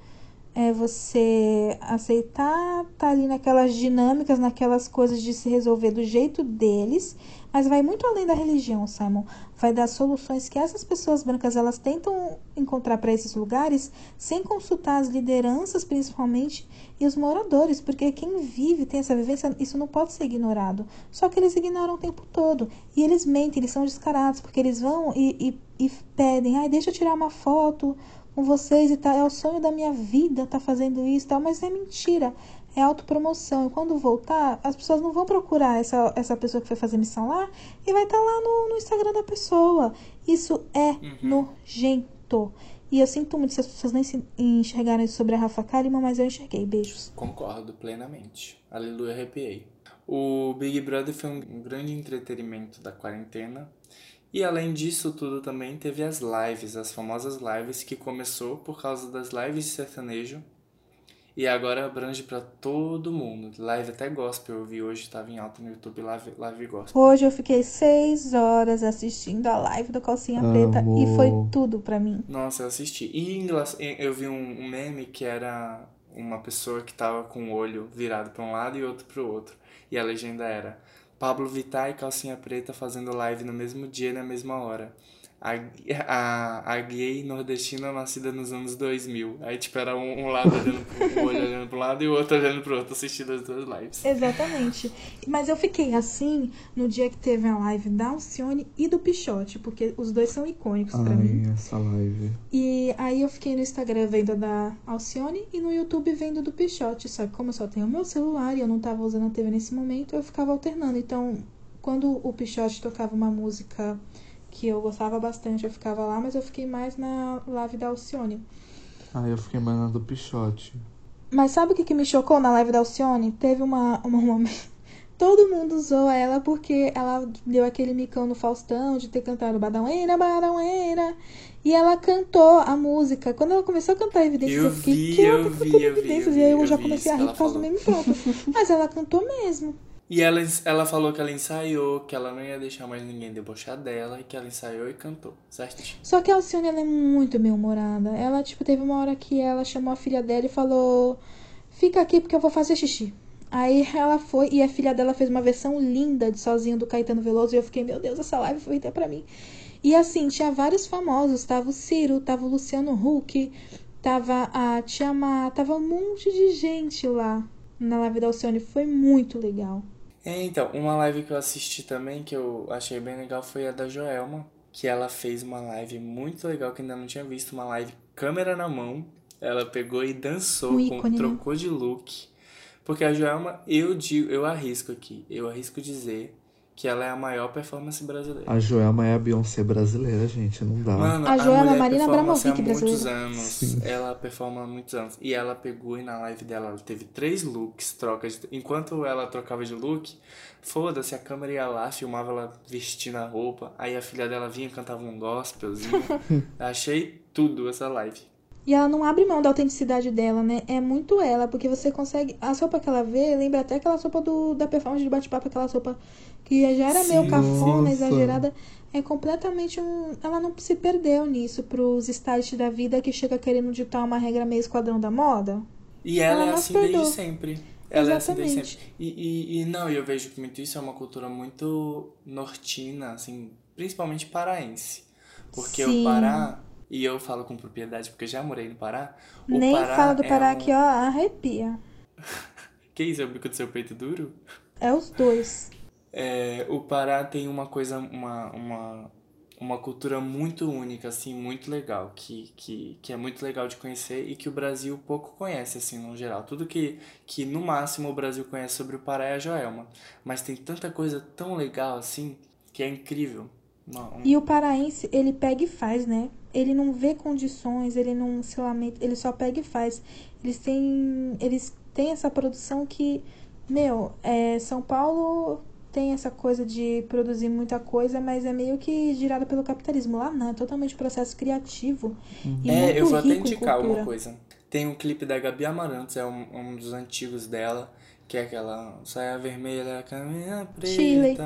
é você aceitar tá ali naquelas dinâmicas, naquelas coisas de se resolver do jeito deles, mas vai muito além da religião, Simon. Vai dar soluções que essas pessoas brancas elas tentam encontrar para esses lugares sem consultar as lideranças, principalmente, e os moradores, porque quem vive, tem essa vivência, isso não pode ser ignorado. Só que eles ignoram o tempo todo. E eles mentem, eles são descarados, porque eles vão e, e, e pedem, ai, deixa eu tirar uma foto com vocês e tal. É o sonho da minha vida tá fazendo isso e tal, mas é mentira. É autopromoção. E quando voltar, as pessoas não vão procurar essa, essa pessoa que foi fazer missão lá e vai estar lá no, no Instagram da pessoa. Isso é nojento. E eu sinto muito se as pessoas nem se enxergaram isso sobre a Rafa Kalimann, mas eu enxerguei. Beijos. Concordo plenamente. Aleluia, arrepiei. O Big Brother foi um grande entretenimento da quarentena. E além disso tudo também teve as lives, as famosas lives que começou por causa das lives de sertanejo. E agora abrange pra todo mundo. Live até gospel eu vi hoje, tava em alta no YouTube, live, live gospel. Hoje eu fiquei seis horas assistindo a live do Calcinha Preta e foi tudo pra mim. Nossa, eu assisti. E eu vi um, um meme que era uma pessoa que tava com o olho virado pra um lado e outro pro outro. E a legenda era Pablo Vittar e Calcinha Preta fazendo live no mesmo dia e na mesma hora. A, a, a gay nordestina nascida nos anos 2000. Aí, tipo, era um, um lado olhando pro olho olhando pro lado e o outro olhando pro outro, assistindo as duas lives. Exatamente. Mas eu fiquei assim no dia que teve a live da Alcione e do Pichote, porque os dois são icônicos pra mim. Essa live. E aí eu fiquei no Instagram vendo a da Alcione e no YouTube vendo do Pichote. Só que como eu só tenho o meu celular e eu não tava usando a TV nesse momento, eu ficava alternando. Então, quando o Pichote tocava uma música que eu gostava bastante, eu ficava lá, mas eu fiquei mais na live da Alcione. Ai, eu fiquei mais na do Pichote. Mas sabe o que, que me chocou na live da Alcione? Teve uma, uma, uma- todo mundo zoa ela porque ela deu aquele micão no Faustão de ter cantado Badaueira, Badaueira. E ela cantou a música. Quando ela começou a cantar Evidências, Eu eu fiquei, vi, que eu tá vi, eu vi, Evidências? eu e aí eu já eu comecei a rir por causa do ela meme pronto. Mas ela cantou mesmo. E ela, ela falou que ela ensaiou, que ela não ia deixar mais ninguém debochar dela, e que ela ensaiou e cantou, certinho. Só que a Alcione, ela é muito bem-humorada. Ela, tipo, teve uma hora que ela chamou a filha dela e falou: Fica aqui porque eu vou fazer xixi. Aí ela foi e a filha dela fez uma versão linda de Sozinho do Caetano Veloso. E eu fiquei, meu Deus, essa live foi até pra mim. E assim, tinha vários famosos. Tava o Ciro, tava o Luciano Huck, tava a Tia Má, tava um monte de gente lá na live da Alcione. Foi muito legal. É, então, uma live que eu assisti também, que eu achei bem legal, foi a da Joelma, que ela fez uma live muito legal, que ainda não tinha visto, uma live câmera na mão. Ela pegou e dançou, com- né? trocou de look. Porque a Joelma, eu digo, eu arrisco aqui, eu arrisco dizer que ela é a maior performance brasileira. A Joelma é a Beyoncé brasileira, gente, não dá. Mano, A Joelma mulher Marina performa assim há Abramovic muitos brasileira. anos. Sim. Ela performa há muitos anos. E ela pegou e na live dela ela teve três looks, trocas. de- Enquanto ela trocava de look, foda-se, a câmera ia lá, filmava ela vestindo a roupa. Aí a filha dela vinha e cantava um gospelzinho. Achei tudo essa live. E ela não abre mão da autenticidade dela, né? É muito ela, porque você consegue. A sopa que ela vê lembra até aquela sopa do, da performance de bate-papo, aquela sopa que já era meio cafona, Nossa. exagerada. É completamente um. Ela não se perdeu nisso pros stylists da vida que chega querendo ditar uma regra meio esquadrão da moda. E ela, Ela é assim perdoa. desde sempre. Ela é assim desde Exatamente. sempre. E, e, e não, eu vejo que muito isso é uma cultura muito nortina, assim, principalmente paraense. Porque Sim. o Pará, e eu falo com propriedade porque eu já morei no Pará. O Nem Pará fala do é Pará um- aqui, ó, arrepia. Que isso, é o bico do seu peito duro? É os dois. É, o Pará tem uma coisa, uma, uma, uma cultura muito única, assim, muito legal, que, que, que é muito legal de conhecer e que o Brasil pouco conhece, assim, no geral. Tudo que, que no máximo o Brasil conhece sobre o Pará é a Joelma. Mas tem tanta coisa tão legal, assim, que é incrível. Uma- E o paraense, ele pega e faz, né? Ele não vê condições, ele não se lamenta, ele só pega e faz. Eles têm, eles têm essa produção que, meu, é, São Paulo tem essa coisa de produzir muita coisa, mas é meio que girada pelo capitalismo. Lá não, é totalmente processo criativo e É, muito eu vou até indicar uma coisa. Tem um clipe da Gabi Amarantos, é um, um dos antigos dela, que é aquela saia vermelha, caminha preta. Shirley.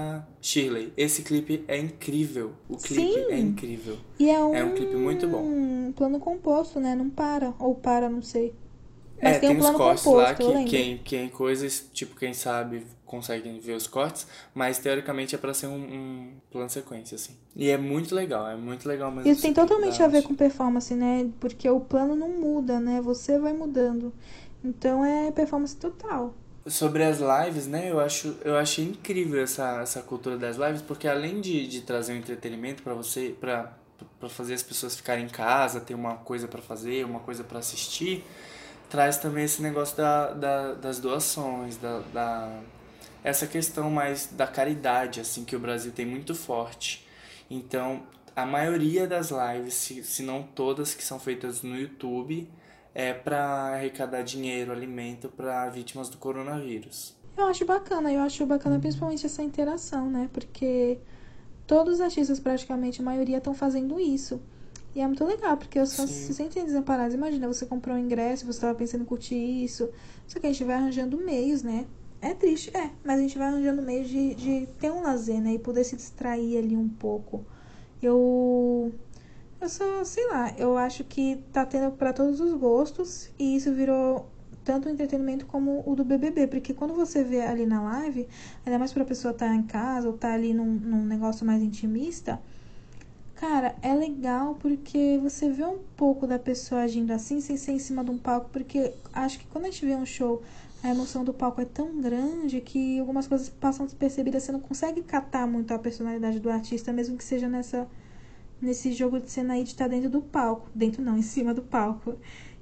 Shirley. Esse clipe é incrível. O clipe Sim. é incrível. E é um, É um clipe muito bom. um plano composto, né? Não para, ou para, não sei. Mas é, tem tem, um plano cortes composto, lá que quem, quem coisas, tipo, quem sabe conseguem ver os cortes, mas teoricamente é pra ser um, um plano sequência, assim. E é muito legal, é muito legal mesmo. Isso tem clipe totalmente a ver com performance, né? Porque o plano não muda, né? Você vai mudando. Então é performance total. Sobre as lives, né? Eu acho, eu achei incrível essa, essa cultura das lives, porque além de, de trazer um entretenimento pra você, pra pra fazer as pessoas ficarem em casa, ter uma coisa pra fazer, uma coisa pra assistir, traz também esse negócio da, da, das doações, da, da essa questão mais da caridade, assim, que o Brasil tem muito forte. Então, a maioria das lives, se, se não todas que são feitas no YouTube, é para arrecadar dinheiro, alimento para vítimas do coronavírus. Eu acho bacana, eu acho bacana principalmente essa interação, né? Porque todos os artistas, praticamente, a maioria, estão fazendo isso. E é muito legal, porque os fãs se sentem desamparados. Imagina, você comprou um ingresso, você estava pensando em curtir isso. Só que a gente vai arranjando meios, né? É triste, é. Mas a gente vai arranjando meios de, de ter um lazer, né? E poder se distrair ali um pouco. Eu. Eu só, sei lá, eu acho que tá tendo pra todos os gostos. E isso virou tanto o entretenimento como o do BBB. Porque quando você vê ali na live, ainda mais pra pessoa estar em casa ou tá ali num, num negócio mais intimista. Cara, é legal porque você vê um pouco da pessoa agindo assim, sem ser em cima de um palco, porque acho que quando a gente vê um show, a emoção do palco é tão grande que algumas coisas passam despercebidas, você não consegue catar muito a personalidade do artista, mesmo que seja nessa nesse jogo de cena aí de estar dentro do palco, dentro não, em cima do palco.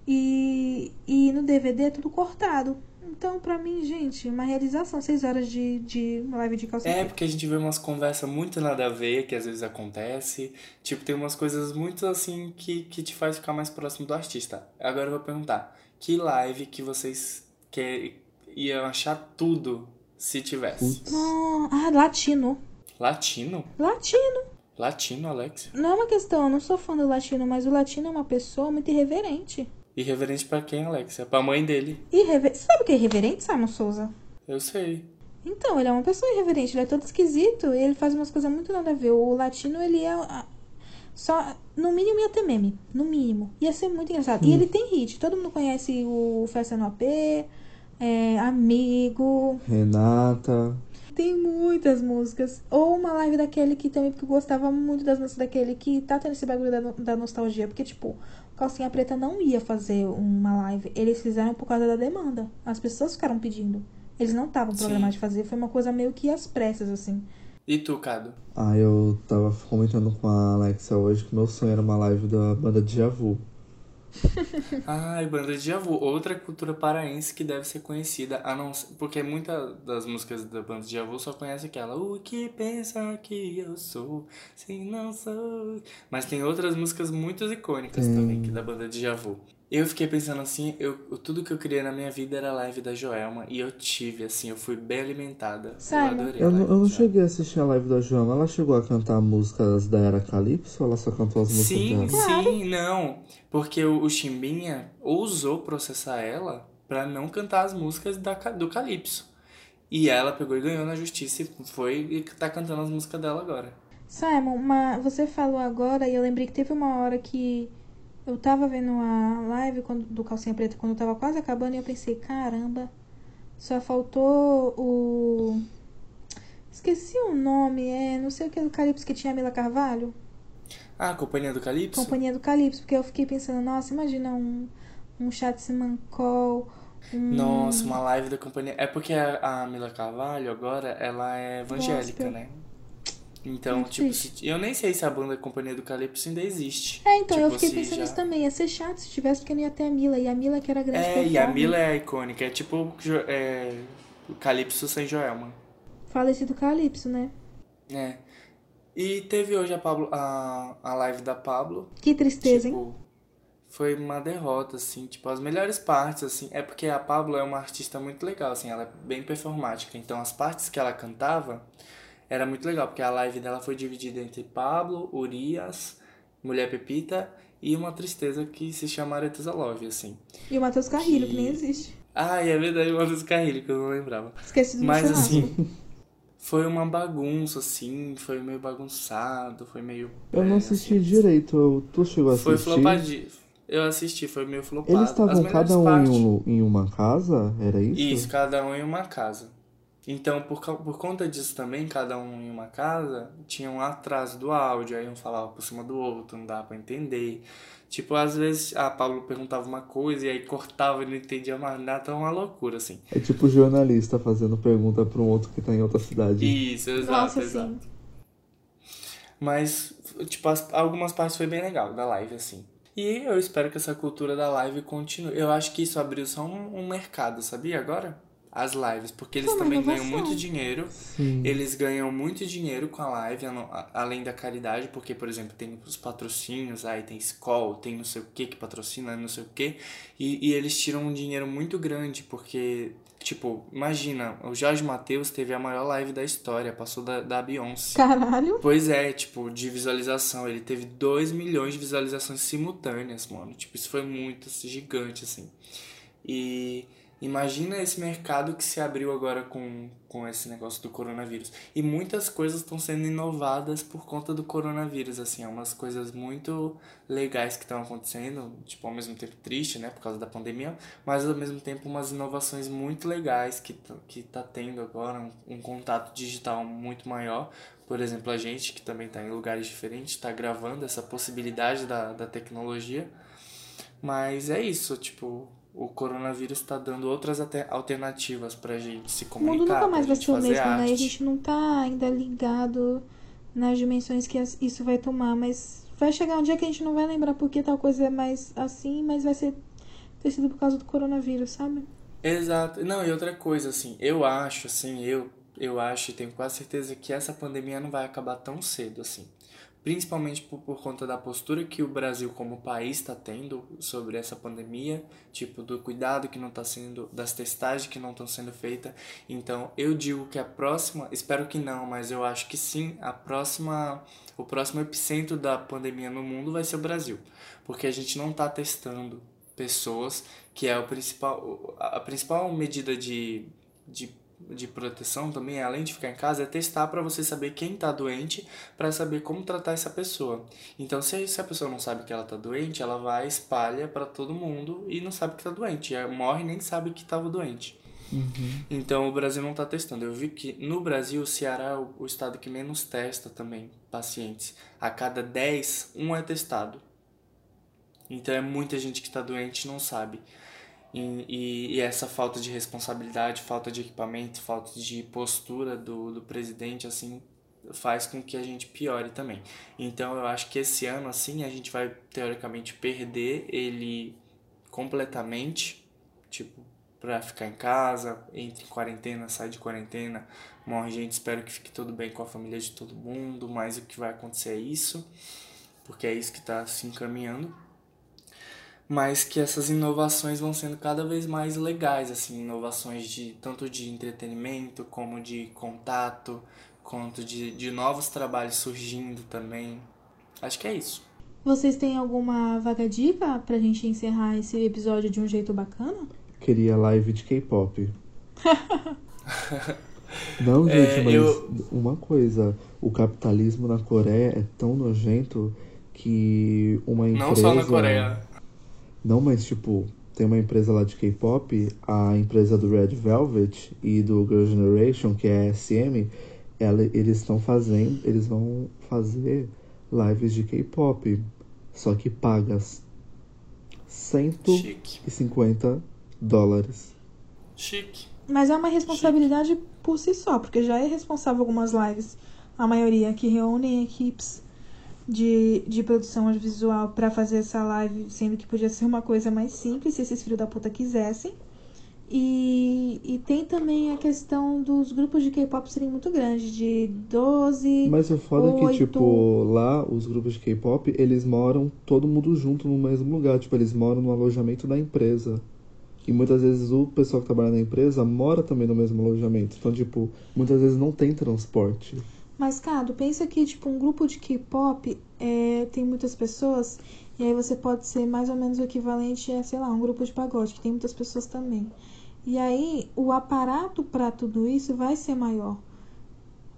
E, e no DVD é tudo cortado. Então, pra mim, gente, uma realização, seis horas de, de live de calça É, porque a gente vê umas conversas muito nada a ver, que às vezes acontece. Tipo, tem umas coisas muito assim que, que te faz ficar mais próximo do artista. Agora eu vou perguntar, que live que vocês que iam achar tudo Se tivesse. Não, ah, latino. Latino? Latino. Latino, Alex? Não é uma questão, eu não sou fã do latino, mas o latino é uma pessoa muito irreverente. Irreverente pra quem, Alex? É pra mãe dele. Irrever... Você sabe o que é irreverente, Simon Souza? Eu sei. Então, ele é uma pessoa irreverente, ele é todo esquisito e ele faz umas coisas muito nada a ver. O latino, ele é. a- Só. No mínimo ia ter meme. No mínimo. Ia ser muito engraçado. E ele tem hit. Todo mundo conhece o Festa no AP, é, Amigo. Renata. Tem muitas músicas. Ou uma live daquele que também, porque eu gostava muito das músicas daquele que tá tendo esse bagulho da, da nostalgia. Porque, tipo, Calcinha Preta não ia fazer uma live. Eles fizeram por causa da demanda. As pessoas ficaram pedindo. Eles não estavam programados de fazer. Foi uma coisa meio que às pressas, assim. E tu, Cado? Ah, eu tava comentando com a Alexa hoje que meu sonho era uma live da banda Djavu. Ai, banda de Javu, outra cultura paraense que deve ser conhecida, a não ser, porque muitas das músicas da banda de Javu só conhece aquela O que pensa que eu sou, se não sou. Mas tem outras músicas muito icônicas também que da banda de Javu. Eu fiquei pensando assim, eu, tudo que eu queria na minha vida era a live da Joelma e eu tive, assim, eu fui bem alimentada. Sério? Eu adorei. Eu, não- live eu não Joelma. cheguei a assistir a live da Joana. Ela chegou a cantar músicas da Era Calypso ou ela só cantou as músicas Sim, dela? sim, não. Porque o, o Chimbinha ousou processar ela pra não cantar as músicas da, do Calypso. E ela pegou e ganhou na justiça e foi e tá cantando as músicas dela agora. Simon, uma, você falou agora e eu lembrei que teve uma hora que eu tava vendo a live quando- do Calcinha Preta quando eu tava quase acabando e eu pensei, caramba, só faltou o. Esqueci o nome, é. Não sei o que do Calypso que tinha a Mila Carvalho. Ah, a Companhia do Calypso? Companhia do Calypso, porque eu fiquei pensando, nossa, imagina um, um chat Simancol. Um... Nossa, uma live da Companhia... É porque a, a Mila Carvalho agora, ela é evangélica, Gospel. né? Então, Muito tipo, se- eu nem sei se a banda Companhia do Calypso ainda existe. É, então, eu Tipo, fiquei se pensando já- nisso também. Ia ser chato se tivesse, porque não ia ter a Mila. E a Mila que era grande É, e a. Mila é icônica. É tipo é, o Calypso sem Joelma. Falecido Calypso, né? É. E teve hoje a, Pablo, a, a live da Pablo. Que tristeza, hein? tipo, foi uma derrota, assim. Tipo, as melhores partes, assim. É porque a Pablo é uma artista muito legal, assim. Ela é bem performática. Então, as partes que ela cantava era muito legal. Porque a live dela foi dividida entre Pablo, Urias, Mulher Pepita e uma tristeza que se chama Arethusa Love, assim. E o Matheus Carrilho, que... Que- nem existe. Ah, é verdade, uma dos Carrilho, que eu não lembrava. Esqueci do Mas assim, foi uma bagunça, assim, foi meio bagunçado, foi meio. Eu não é, assisti assim, direito. Eu- Tu chegou a Foi assistir? flopadinho. Eu assisti, foi meio flopado. Eles estavam cada um partes- em, um- em uma casa? Era isso? Isso, cada um em uma casa. Então, por, por conta disso também, cada um em uma casa, tinha um atraso do áudio, aí um falava por cima do outro, não dava pra entender. Tipo, às vezes a Pablo perguntava uma coisa e aí cortava e não entendia mais nada, então é uma loucura, assim. É tipo jornalista fazendo pergunta pra um outro que tá em outra cidade. Isso, exato, Nossa, exato. sim. Mas, tipo, as- algumas partes foi bem legal da live, assim. E eu espero que essa cultura da live continue. Eu acho que isso abriu só um, um mercado, sabia? Agora? As lives. Porque eles também ganham muito dinheiro. Sim. Eles ganham muito dinheiro com a live, além da caridade, porque, por exemplo, tem os patrocínios, aí tem Skol, tem não sei o que que patrocina, não sei o que, e, e eles tiram um dinheiro muito grande, porque, tipo, imagina, o Jorge Matheus teve a maior live da história, passou da, da Beyoncé. Caralho. Pois é, tipo, de visualização, ele teve 2 milhões de visualizações simultâneas, mano. Tipo, isso foi muito assim, gigante, assim. E imagina esse mercado que se abriu agora com, com esse negócio do coronavírus. E muitas coisas estão sendo inovadas por conta do coronavírus, assim. É umas coisas muito legais que estão acontecendo, tipo, ao mesmo tempo triste, né, por causa da pandemia, mas ao mesmo tempo umas inovações muito legais que, t- que tá tendo agora, um, um contato digital muito maior. Por exemplo, a gente, que também está em lugares diferentes, está gravando essa possibilidade da, da tecnologia. Mas é isso, tipo, o coronavírus está dando outras até alternativas pra gente se O comunicar, mundo nunca mais vai ser o mesmo, né? arte. A gente não tá ainda ligado nas dimensões que isso vai tomar, mas vai chegar um dia que a gente não vai lembrar porque tal coisa é mais assim, mas vai ser ter sido por causa do coronavírus, sabe? Exato. Não, e outra coisa, assim, eu acho, assim, eu, eu acho e tenho quase certeza que essa pandemia não vai acabar tão cedo, assim. Principalmente por, por conta da postura que o Brasil como país está tendo sobre essa pandemia, tipo do cuidado que não está sendo, das testagens que não estão sendo feitas. Então eu digo que a próxima, espero que não, mas eu acho que sim, a próxima, o próximo epicentro da pandemia no mundo vai ser o Brasil, porque a gente não está testando pessoas, que é o principal, a principal medida de, de de proteção também, além de ficar em casa, é testar para você saber quem está doente, para saber como tratar essa pessoa. Então, se, se a pessoa não sabe que ela está doente, ela vai espalha para todo mundo e não sabe que está doente, morre nem sabe que estava doente. Uhum. Então, o Brasil não está testando. Eu vi que no Brasil, o Ceará é o, o estado que menos testa também pacientes. A cada 10, um é testado. Então, é muita gente que está doente e não sabe. E, e, e, essa falta de responsabilidade, falta de equipamento, falta de postura do, do presidente, assim, faz com que a gente piore também. Então eu acho que esse ano, assim, a gente vai teoricamente perder ele completamente, tipo, pra ficar em casa, entre em quarentena, sai de quarentena, morre gente, espero que fique tudo bem com a família de todo mundo, mas o que vai acontecer é isso, porque é isso que está se encaminhando mas que essas inovações vão sendo cada vez mais legais, assim, inovações de tanto de entretenimento como de contato, quanto de, de novos trabalhos surgindo também. Acho que é isso. Vocês têm alguma vaga dica pra gente encerrar esse episódio de um jeito bacana? Queria live de K-pop. Não, gente, é, mas eu... uma coisa, o capitalismo na Coreia é tão nojento que uma empresa. Não só na Coreia. Não, mas tipo, tem uma empresa lá de K-pop, a empresa do Red Velvet e do Girl Generation, que é a SM, ela, eles estão fazendo, eles vão fazer lives de K-pop, só que pagas 150 Chique. dólares. Chique. Mas é uma responsabilidade Chique. por si só, porque já é responsável algumas lives, a maioria que reúnem equipes de, de produção audiovisual para fazer essa live, sendo que podia ser uma coisa mais simples se esses filhos da puta quisessem. E, e tem também a questão dos grupos de K-pop serem muito grandes, de 12. Mas o foda 8... é que, tipo, lá os grupos de K-pop, eles moram todo mundo junto no mesmo lugar. Tipo, eles moram no alojamento da empresa. E muitas vezes o pessoal que trabalha na empresa mora também no mesmo alojamento. Então, tipo, muitas vezes não tem transporte. Mas, Cado, pensa que, tipo, um grupo de K-pop é, tem muitas pessoas, e aí você pode ser mais ou menos o equivalente a, sei lá, um grupo de pagode, que tem muitas pessoas também. E aí, o aparato para tudo isso vai ser maior.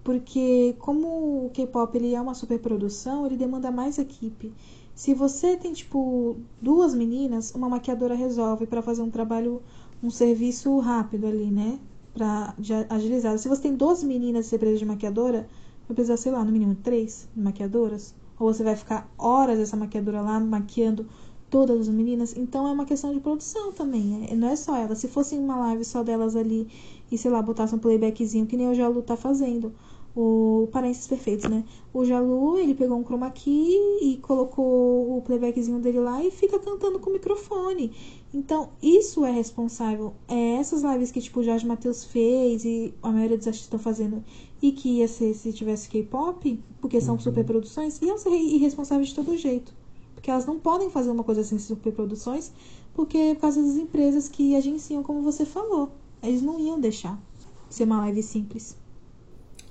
Porque, como o K-pop ele é uma superprodução, ele demanda mais equipe. Se você tem, tipo, duas meninas, uma maquiadora resolve para fazer um trabalho, um serviço rápido ali, né? Pra agilizar. Se você tem duas meninas e você precisa de maquiadora, vai precisar, sei lá, no mínimo três maquiadoras. Ou você vai ficar horas essa maquiadora lá maquiando todas as meninas. Então é uma questão de produção também. É, não é só ela. Se fosse uma live só delas ali e, sei lá, botasse um playbackzinho, que nem o Jalu tá fazendo. O Parênteses Perfeitos, né? O Jalu, ele pegou um chroma key e colocou o playbackzinho dele lá e fica cantando com o microfone. Então, isso é responsável. É essas lives que, tipo, o Jorge Matheus fez e a maioria dos artistas estão fazendo e que ia ser se tivesse K-pop, porque são uhum. superproduções, iam ser irresponsáveis de todo jeito. Porque elas não podem fazer uma coisa assim, superproduções, porque é por causa das empresas que agenciam, como você falou. Eles não iam deixar ser uma live simples.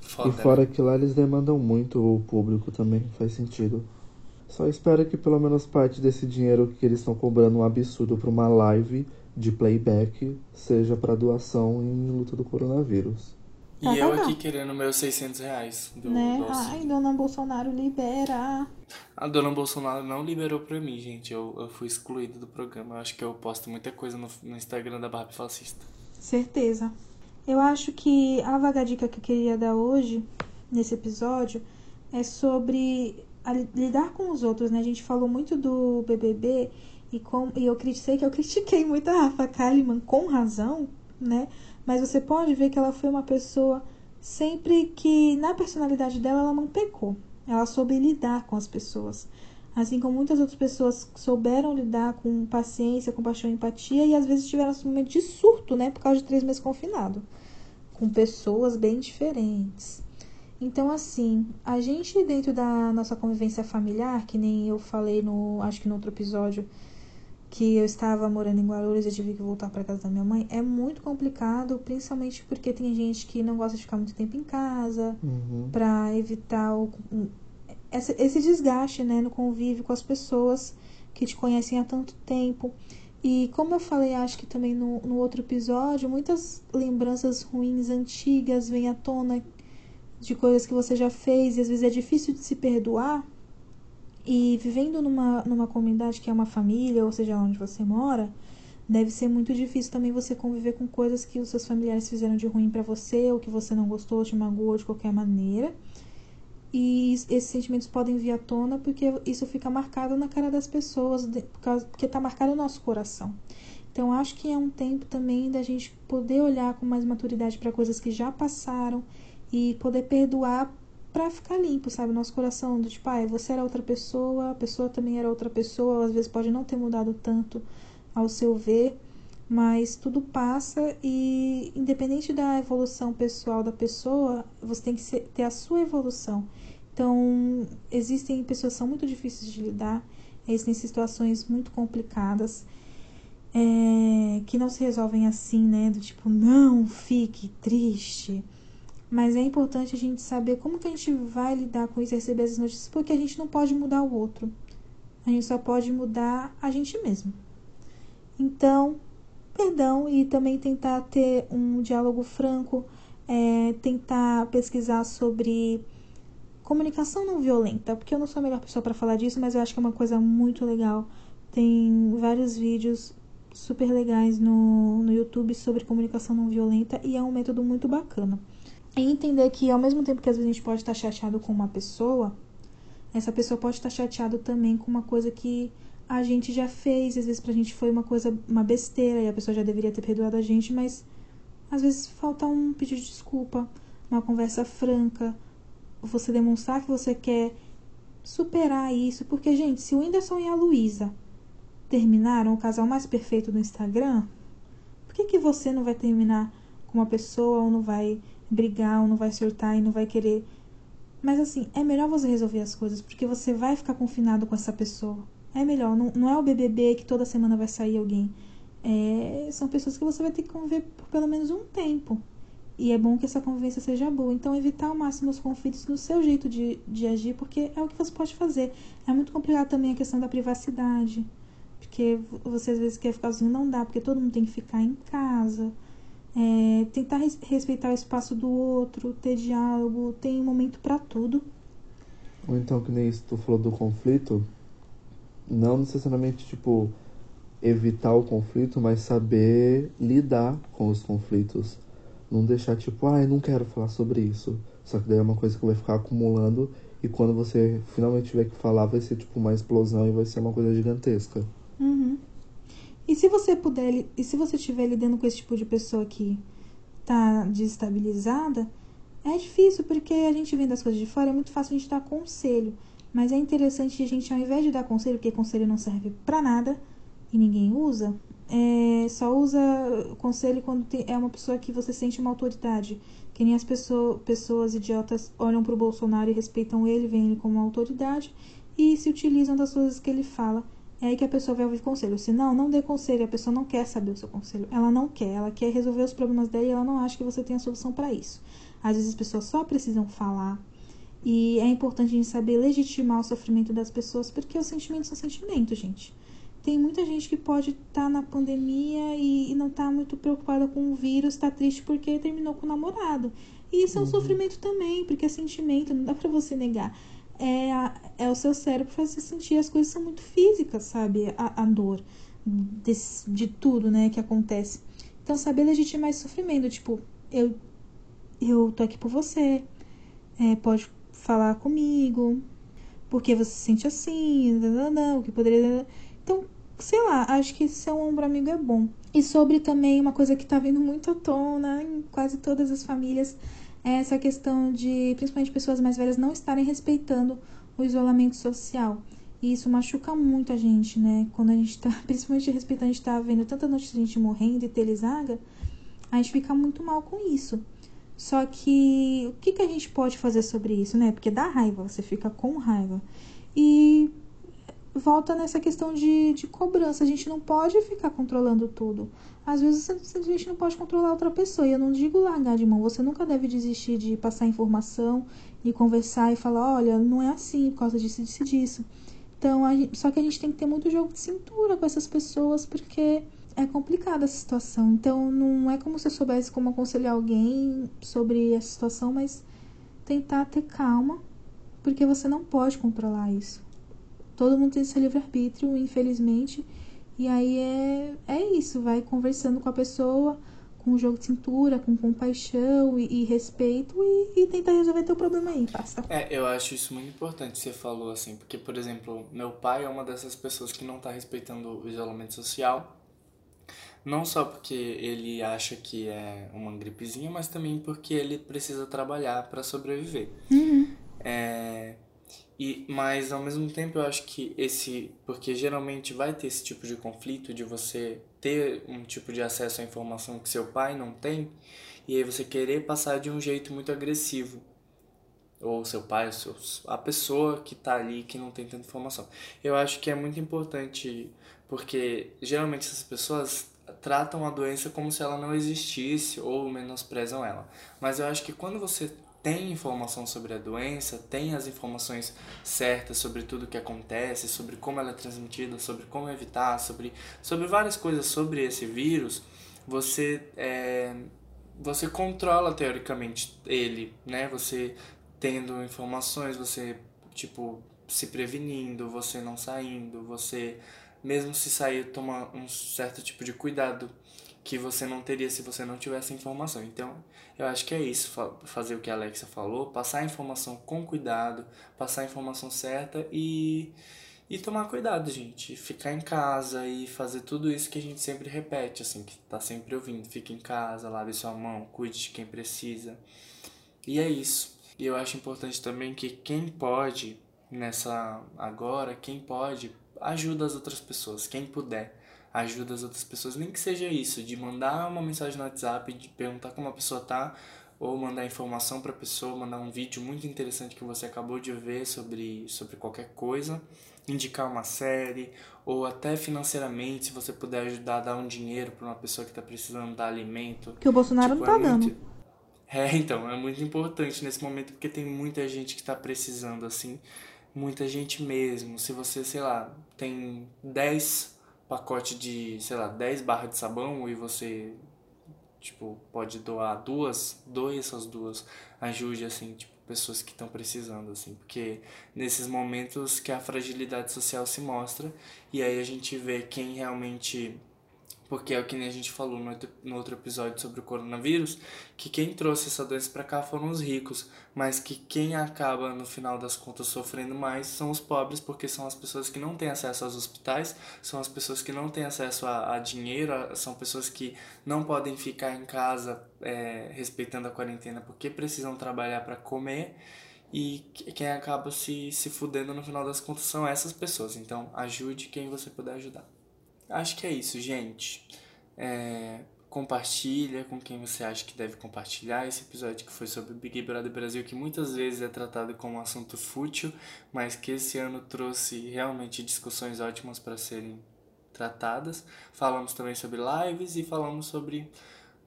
Foda. E fora que lá eles demandam muito o público também, faz sentido. Só espero que pelo menos parte desse dinheiro que eles estão cobrando um absurdo para uma live de playback seja para doação em luta do coronavírus. E tá, eu aqui querendo meus 600 reais do, né? do Ai, dona Bolsonaro libera. A dona Bolsonaro não liberou pra mim, gente. Eu, eu fui excluído do programa. Eu acho que eu posto muita coisa no, no Instagram da Barbie Fascista. Certeza. Eu acho que a vaga dica que eu queria dar hoje, nesse episódio, é sobre lidar com os outros, né? A gente falou muito do BBB e, com, e eu sei que eu critiquei muito a Rafa Kalimann com razão, né? Mas você pode ver que ela foi uma pessoa sempre que na personalidade dela ela não pecou. Ela soube lidar com as pessoas. Assim como muitas outras pessoas souberam lidar com paciência, compaixão e empatia e às vezes tiveram um momento de surto, né? Por causa de três meses confinado. Com pessoas bem diferentes. Então, assim, a gente dentro da nossa convivência familiar, que nem eu falei no, acho que no outro episódio, que eu estava morando em Guarulhos e tive que voltar para casa da minha mãe, é muito complicado, principalmente porque tem gente que não gosta de ficar muito tempo em casa, Uhum. para evitar o, esse, esse desgaste, né, no convívio com as pessoas que te conhecem há tanto tempo. E como eu falei, acho que também no, no outro episódio, muitas lembranças ruins, antigas, vêm à tona de coisas que você já fez e às vezes é difícil de se perdoar. E vivendo numa, numa comunidade que é uma família, ou seja, onde você mora, deve ser muito difícil também você conviver com coisas que os seus familiares fizeram de ruim para você, ou que você não gostou, te magoou de qualquer maneira. E esses sentimentos podem vir à tona porque isso fica marcado na cara das pessoas, porque está marcado no nosso coração. Então, acho que é um tempo também da gente poder olhar com mais maturidade para coisas que já passaram e poder perdoar para ficar limpo, sabe? Nosso coração, do tipo, ah, você era outra pessoa, a pessoa também era outra pessoa, às vezes pode não ter mudado tanto ao seu ver, mas tudo passa e, independente da evolução pessoal da pessoa, você tem que ter a sua evolução. Então, existem pessoas que são muito difíceis de lidar, existem situações muito complicadas. É, que não se resolvem assim, né? Do tipo, não fique triste. Mas é importante a gente saber como que a gente vai lidar com isso receber essas notícias, porque a gente não pode mudar o outro. A gente só pode mudar a gente mesmo. Então, perdão e também tentar ter um diálogo franco, é, tentar pesquisar sobre comunicação não violenta, porque eu não sou a melhor pessoa para falar disso, mas eu acho que é uma coisa muito legal. Tem vários vídeos super legais no, no YouTube sobre comunicação não violenta e é um método muito bacana. E entender que ao mesmo tempo que às vezes a gente pode estar chateado com uma pessoa, essa pessoa pode estar chateado também com uma coisa que a gente já fez, às vezes pra gente foi uma coisa, uma besteira e a pessoa já deveria ter perdoado a gente, mas às vezes falta um pedido de desculpa, uma conversa franca, você demonstrar que você quer superar isso, porque gente, se o Whindersson e a Luísa terminaram o casal mais perfeito do Instagram, por que que você não vai terminar com uma pessoa ou não vai brigar ou não vai surtar e não vai querer mas assim, é melhor você resolver as coisas, porque você vai ficar confinado com essa pessoa. É melhor, não, não é o BBB que toda semana vai sair alguém. É, são pessoas que você vai ter que conviver por pelo menos um tempo. E é bom que essa convivência seja boa. Então, evitar ao máximo os conflitos no seu jeito de, de agir, porque é o que você pode fazer. É muito complicado também a questão da privacidade. Porque você às vezes quer ficar sozinho, não dá, porque todo mundo tem que ficar em casa. É, tentar res respeitar o espaço do outro, ter diálogo, tem momento para tudo. Ou então, que nem isso, tu falou do conflito, não necessariamente, tipo, evitar o conflito, mas saber lidar com os conflitos. Não deixar, tipo, ai, ah, não quero falar sobre isso. Só que daí é uma coisa que vai ficar acumulando e quando você finalmente tiver que falar, vai ser, tipo, uma explosão e vai ser uma coisa gigantesca. Uhum. E se você puder, e se você estiver lidando com esse tipo de pessoa que tá desestabilizada, é difícil porque a gente vendo as coisas de fora, é muito fácil a gente dar conselho. Mas é interessante a gente, ao invés de dar conselho, porque conselho não serve para nada e ninguém usa, é, só usa conselho quando tem, é uma pessoa que você sente uma autoridade. Que nem as pessoa, pessoas idiotas olham pro Bolsonaro e respeitam ele, veem ele como uma autoridade e se utilizam das coisas que ele fala é aí que a pessoa vai ouvir conselho. Se não, não dê conselho, a pessoa não quer saber o seu conselho. Ela não quer, ela quer resolver os problemas dela e ela não acha que você tem a solução para isso. Às vezes as pessoas só precisam falar. E é importante a gente saber legitimar o sofrimento das pessoas, porque os sentimentos são sentimentos, gente. Tem muita gente que pode estar tá na pandemia e, e não tá muito preocupada com o vírus, tá triste porque terminou com o namorado. E isso é um uhum. sofrimento também, porque é sentimento, não dá para você negar é, a, é o seu cérebro fazer sentir as coisas são muito físicas, sabe? A, a dor desse, de tudo, né, que acontece. Então, saber legitimar esse sofrimento, tipo, eu, eu tô aqui por você, é, pode falar comigo, porque você se sente assim, o que poderia. Então, sei lá, acho que ser um ombro amigo é bom. E sobre também uma coisa que tá vindo muito à tona em quase todas as famílias essa questão de, principalmente pessoas mais velhas, não estarem respeitando o isolamento social. E isso machuca muito a gente, né? Quando a gente tá, principalmente respeitando, a gente tá vendo tanta notícia de gente morrendo e telezaga, a gente fica muito mal com isso. Só que o que, que a gente pode fazer sobre isso, né? Porque dá raiva, você fica com raiva. E volta nessa questão de, de cobrança. A gente não pode ficar controlando tudo. Às vezes a gente não pode controlar outra pessoa. E eu não digo largar de mão. Você nunca deve desistir de passar informação e conversar e falar: olha, não é assim por causa disso, disso, disso. Então, gente, só que a gente tem que ter muito jogo de cintura com essas pessoas porque é complicada essa situação. Então, não é como se eu soubesse como aconselhar alguém sobre essa situação, mas tentar ter calma, porque você não pode controlar isso. Todo mundo tem seu livre-arbítrio, infelizmente. E aí é, é isso, vai conversando com a pessoa, com jogo de cintura, com compaixão e, e respeito e, e, tentar resolver teu problema aí, passa. É, eu acho isso muito importante você falou assim, porque, por exemplo, meu pai é uma dessas pessoas que não tá respeitando o isolamento social não só porque ele acha que é uma gripezinha, mas também porque ele precisa trabalhar para sobreviver. Uhum. É, e, mas ao mesmo tempo eu acho que esse. Porque geralmente vai ter esse tipo de conflito de você ter um tipo de acesso à informação que seu pai não tem, e aí você querer passar de um jeito muito agressivo. Ou seu pai, ou a pessoa que está ali que não tem tanta informação. Eu acho que é muito importante, porque geralmente essas pessoas tratam a doença como se ela não existisse ou menosprezam ela. Mas eu acho que quando você tem informação sobre a doença, tem as informações certas sobre tudo o que acontece, sobre como ela é transmitida, sobre como evitar, sobre, sobre várias coisas sobre esse vírus, você é, você controla teoricamente ele, né? Você tendo informações, você tipo se prevenindo, você não saindo, você mesmo se sair, toma um certo tipo de cuidado que você não teria se você não tivesse informação. Então, eu acho que é isso, fazer o que a Alexa falou, passar a informação com cuidado, passar a informação certa e e tomar cuidado, gente, ficar em casa e fazer tudo isso que a gente sempre repete, assim, que tá sempre ouvindo, fique em casa, lave sua mão, cuide de quem precisa. E é isso. E eu acho importante também que quem pode nessa agora, quem pode ajuda as outras pessoas, quem puder, ajuda as outras pessoas, nem que seja isso, de mandar uma mensagem no WhatsApp, de perguntar como a pessoa tá, ou mandar informação para a pessoa, mandar um vídeo muito interessante que você acabou de ver sobre, sobre qualquer coisa, indicar uma série, ou até financeiramente, se você puder ajudar a dar um dinheiro para uma pessoa que está precisando dar alimento. Que o Bolsonaro tipo, não tá é dando. Muito... É, então, é muito importante nesse momento porque tem muita gente que está precisando, assim, muita gente mesmo. Se você, sei lá, tem 10 pacotes de, sei lá, 10 barras de sabão e você, tipo, pode doar duas, doe essas duas. Ajude, assim, tipo, pessoas que estão precisando, assim. Porque nesses momentos que a fragilidade social se mostra e aí a gente vê quem realmente porque é o que a gente falou no outro, no outro episódio sobre o coronavírus, que quem trouxe essa doença para cá foram os ricos, mas que quem acaba no final das contas sofrendo mais são os pobres, porque são as pessoas que não têm acesso aos hospitais, são as pessoas que não têm acesso a, a dinheiro, são pessoas que não podem ficar em casa é, respeitando a quarentena porque precisam trabalhar para comer. E quem acaba se, se fudendo no final das contas são essas pessoas. Então, ajude quem você puder ajudar. Acho que é isso, gente. É, compartilha com quem você acha que deve compartilhar esse episódio que foi sobre o Big Brother Brasil, que muitas vezes é tratado como um assunto fútil, mas que esse ano trouxe realmente discussões ótimas para serem tratadas. Falamos também sobre lives e falamos sobre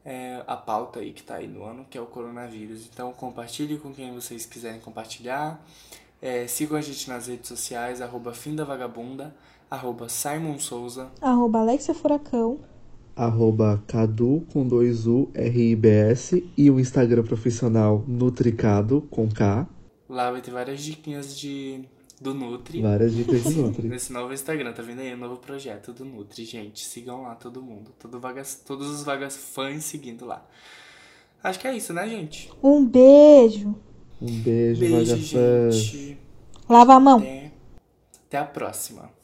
é, a pauta aí que está aí no ano, que é o coronavírus. Então compartilhe com quem vocês quiserem compartilhar. É, sigam a gente nas redes sociais, arroba Fim da Vagabunda arroba Simon Souza, arroba Alexia Furacão, arroba Cadu com dois U, RIBS e o Instagram profissional Nutricado com K. Lá vai ter várias diquinhas de, do Nutri. Várias dicas do Nutri. Nesse novo Instagram, tá vendo aí? O novo projeto do Nutri, gente. Sigam lá todo mundo. Todo vagas, todos os vagas fãs seguindo lá. Acho que é isso, né, gente? Um beijo. Um beijo, beijo vaga gente. Lava a mão. Até, até a próxima.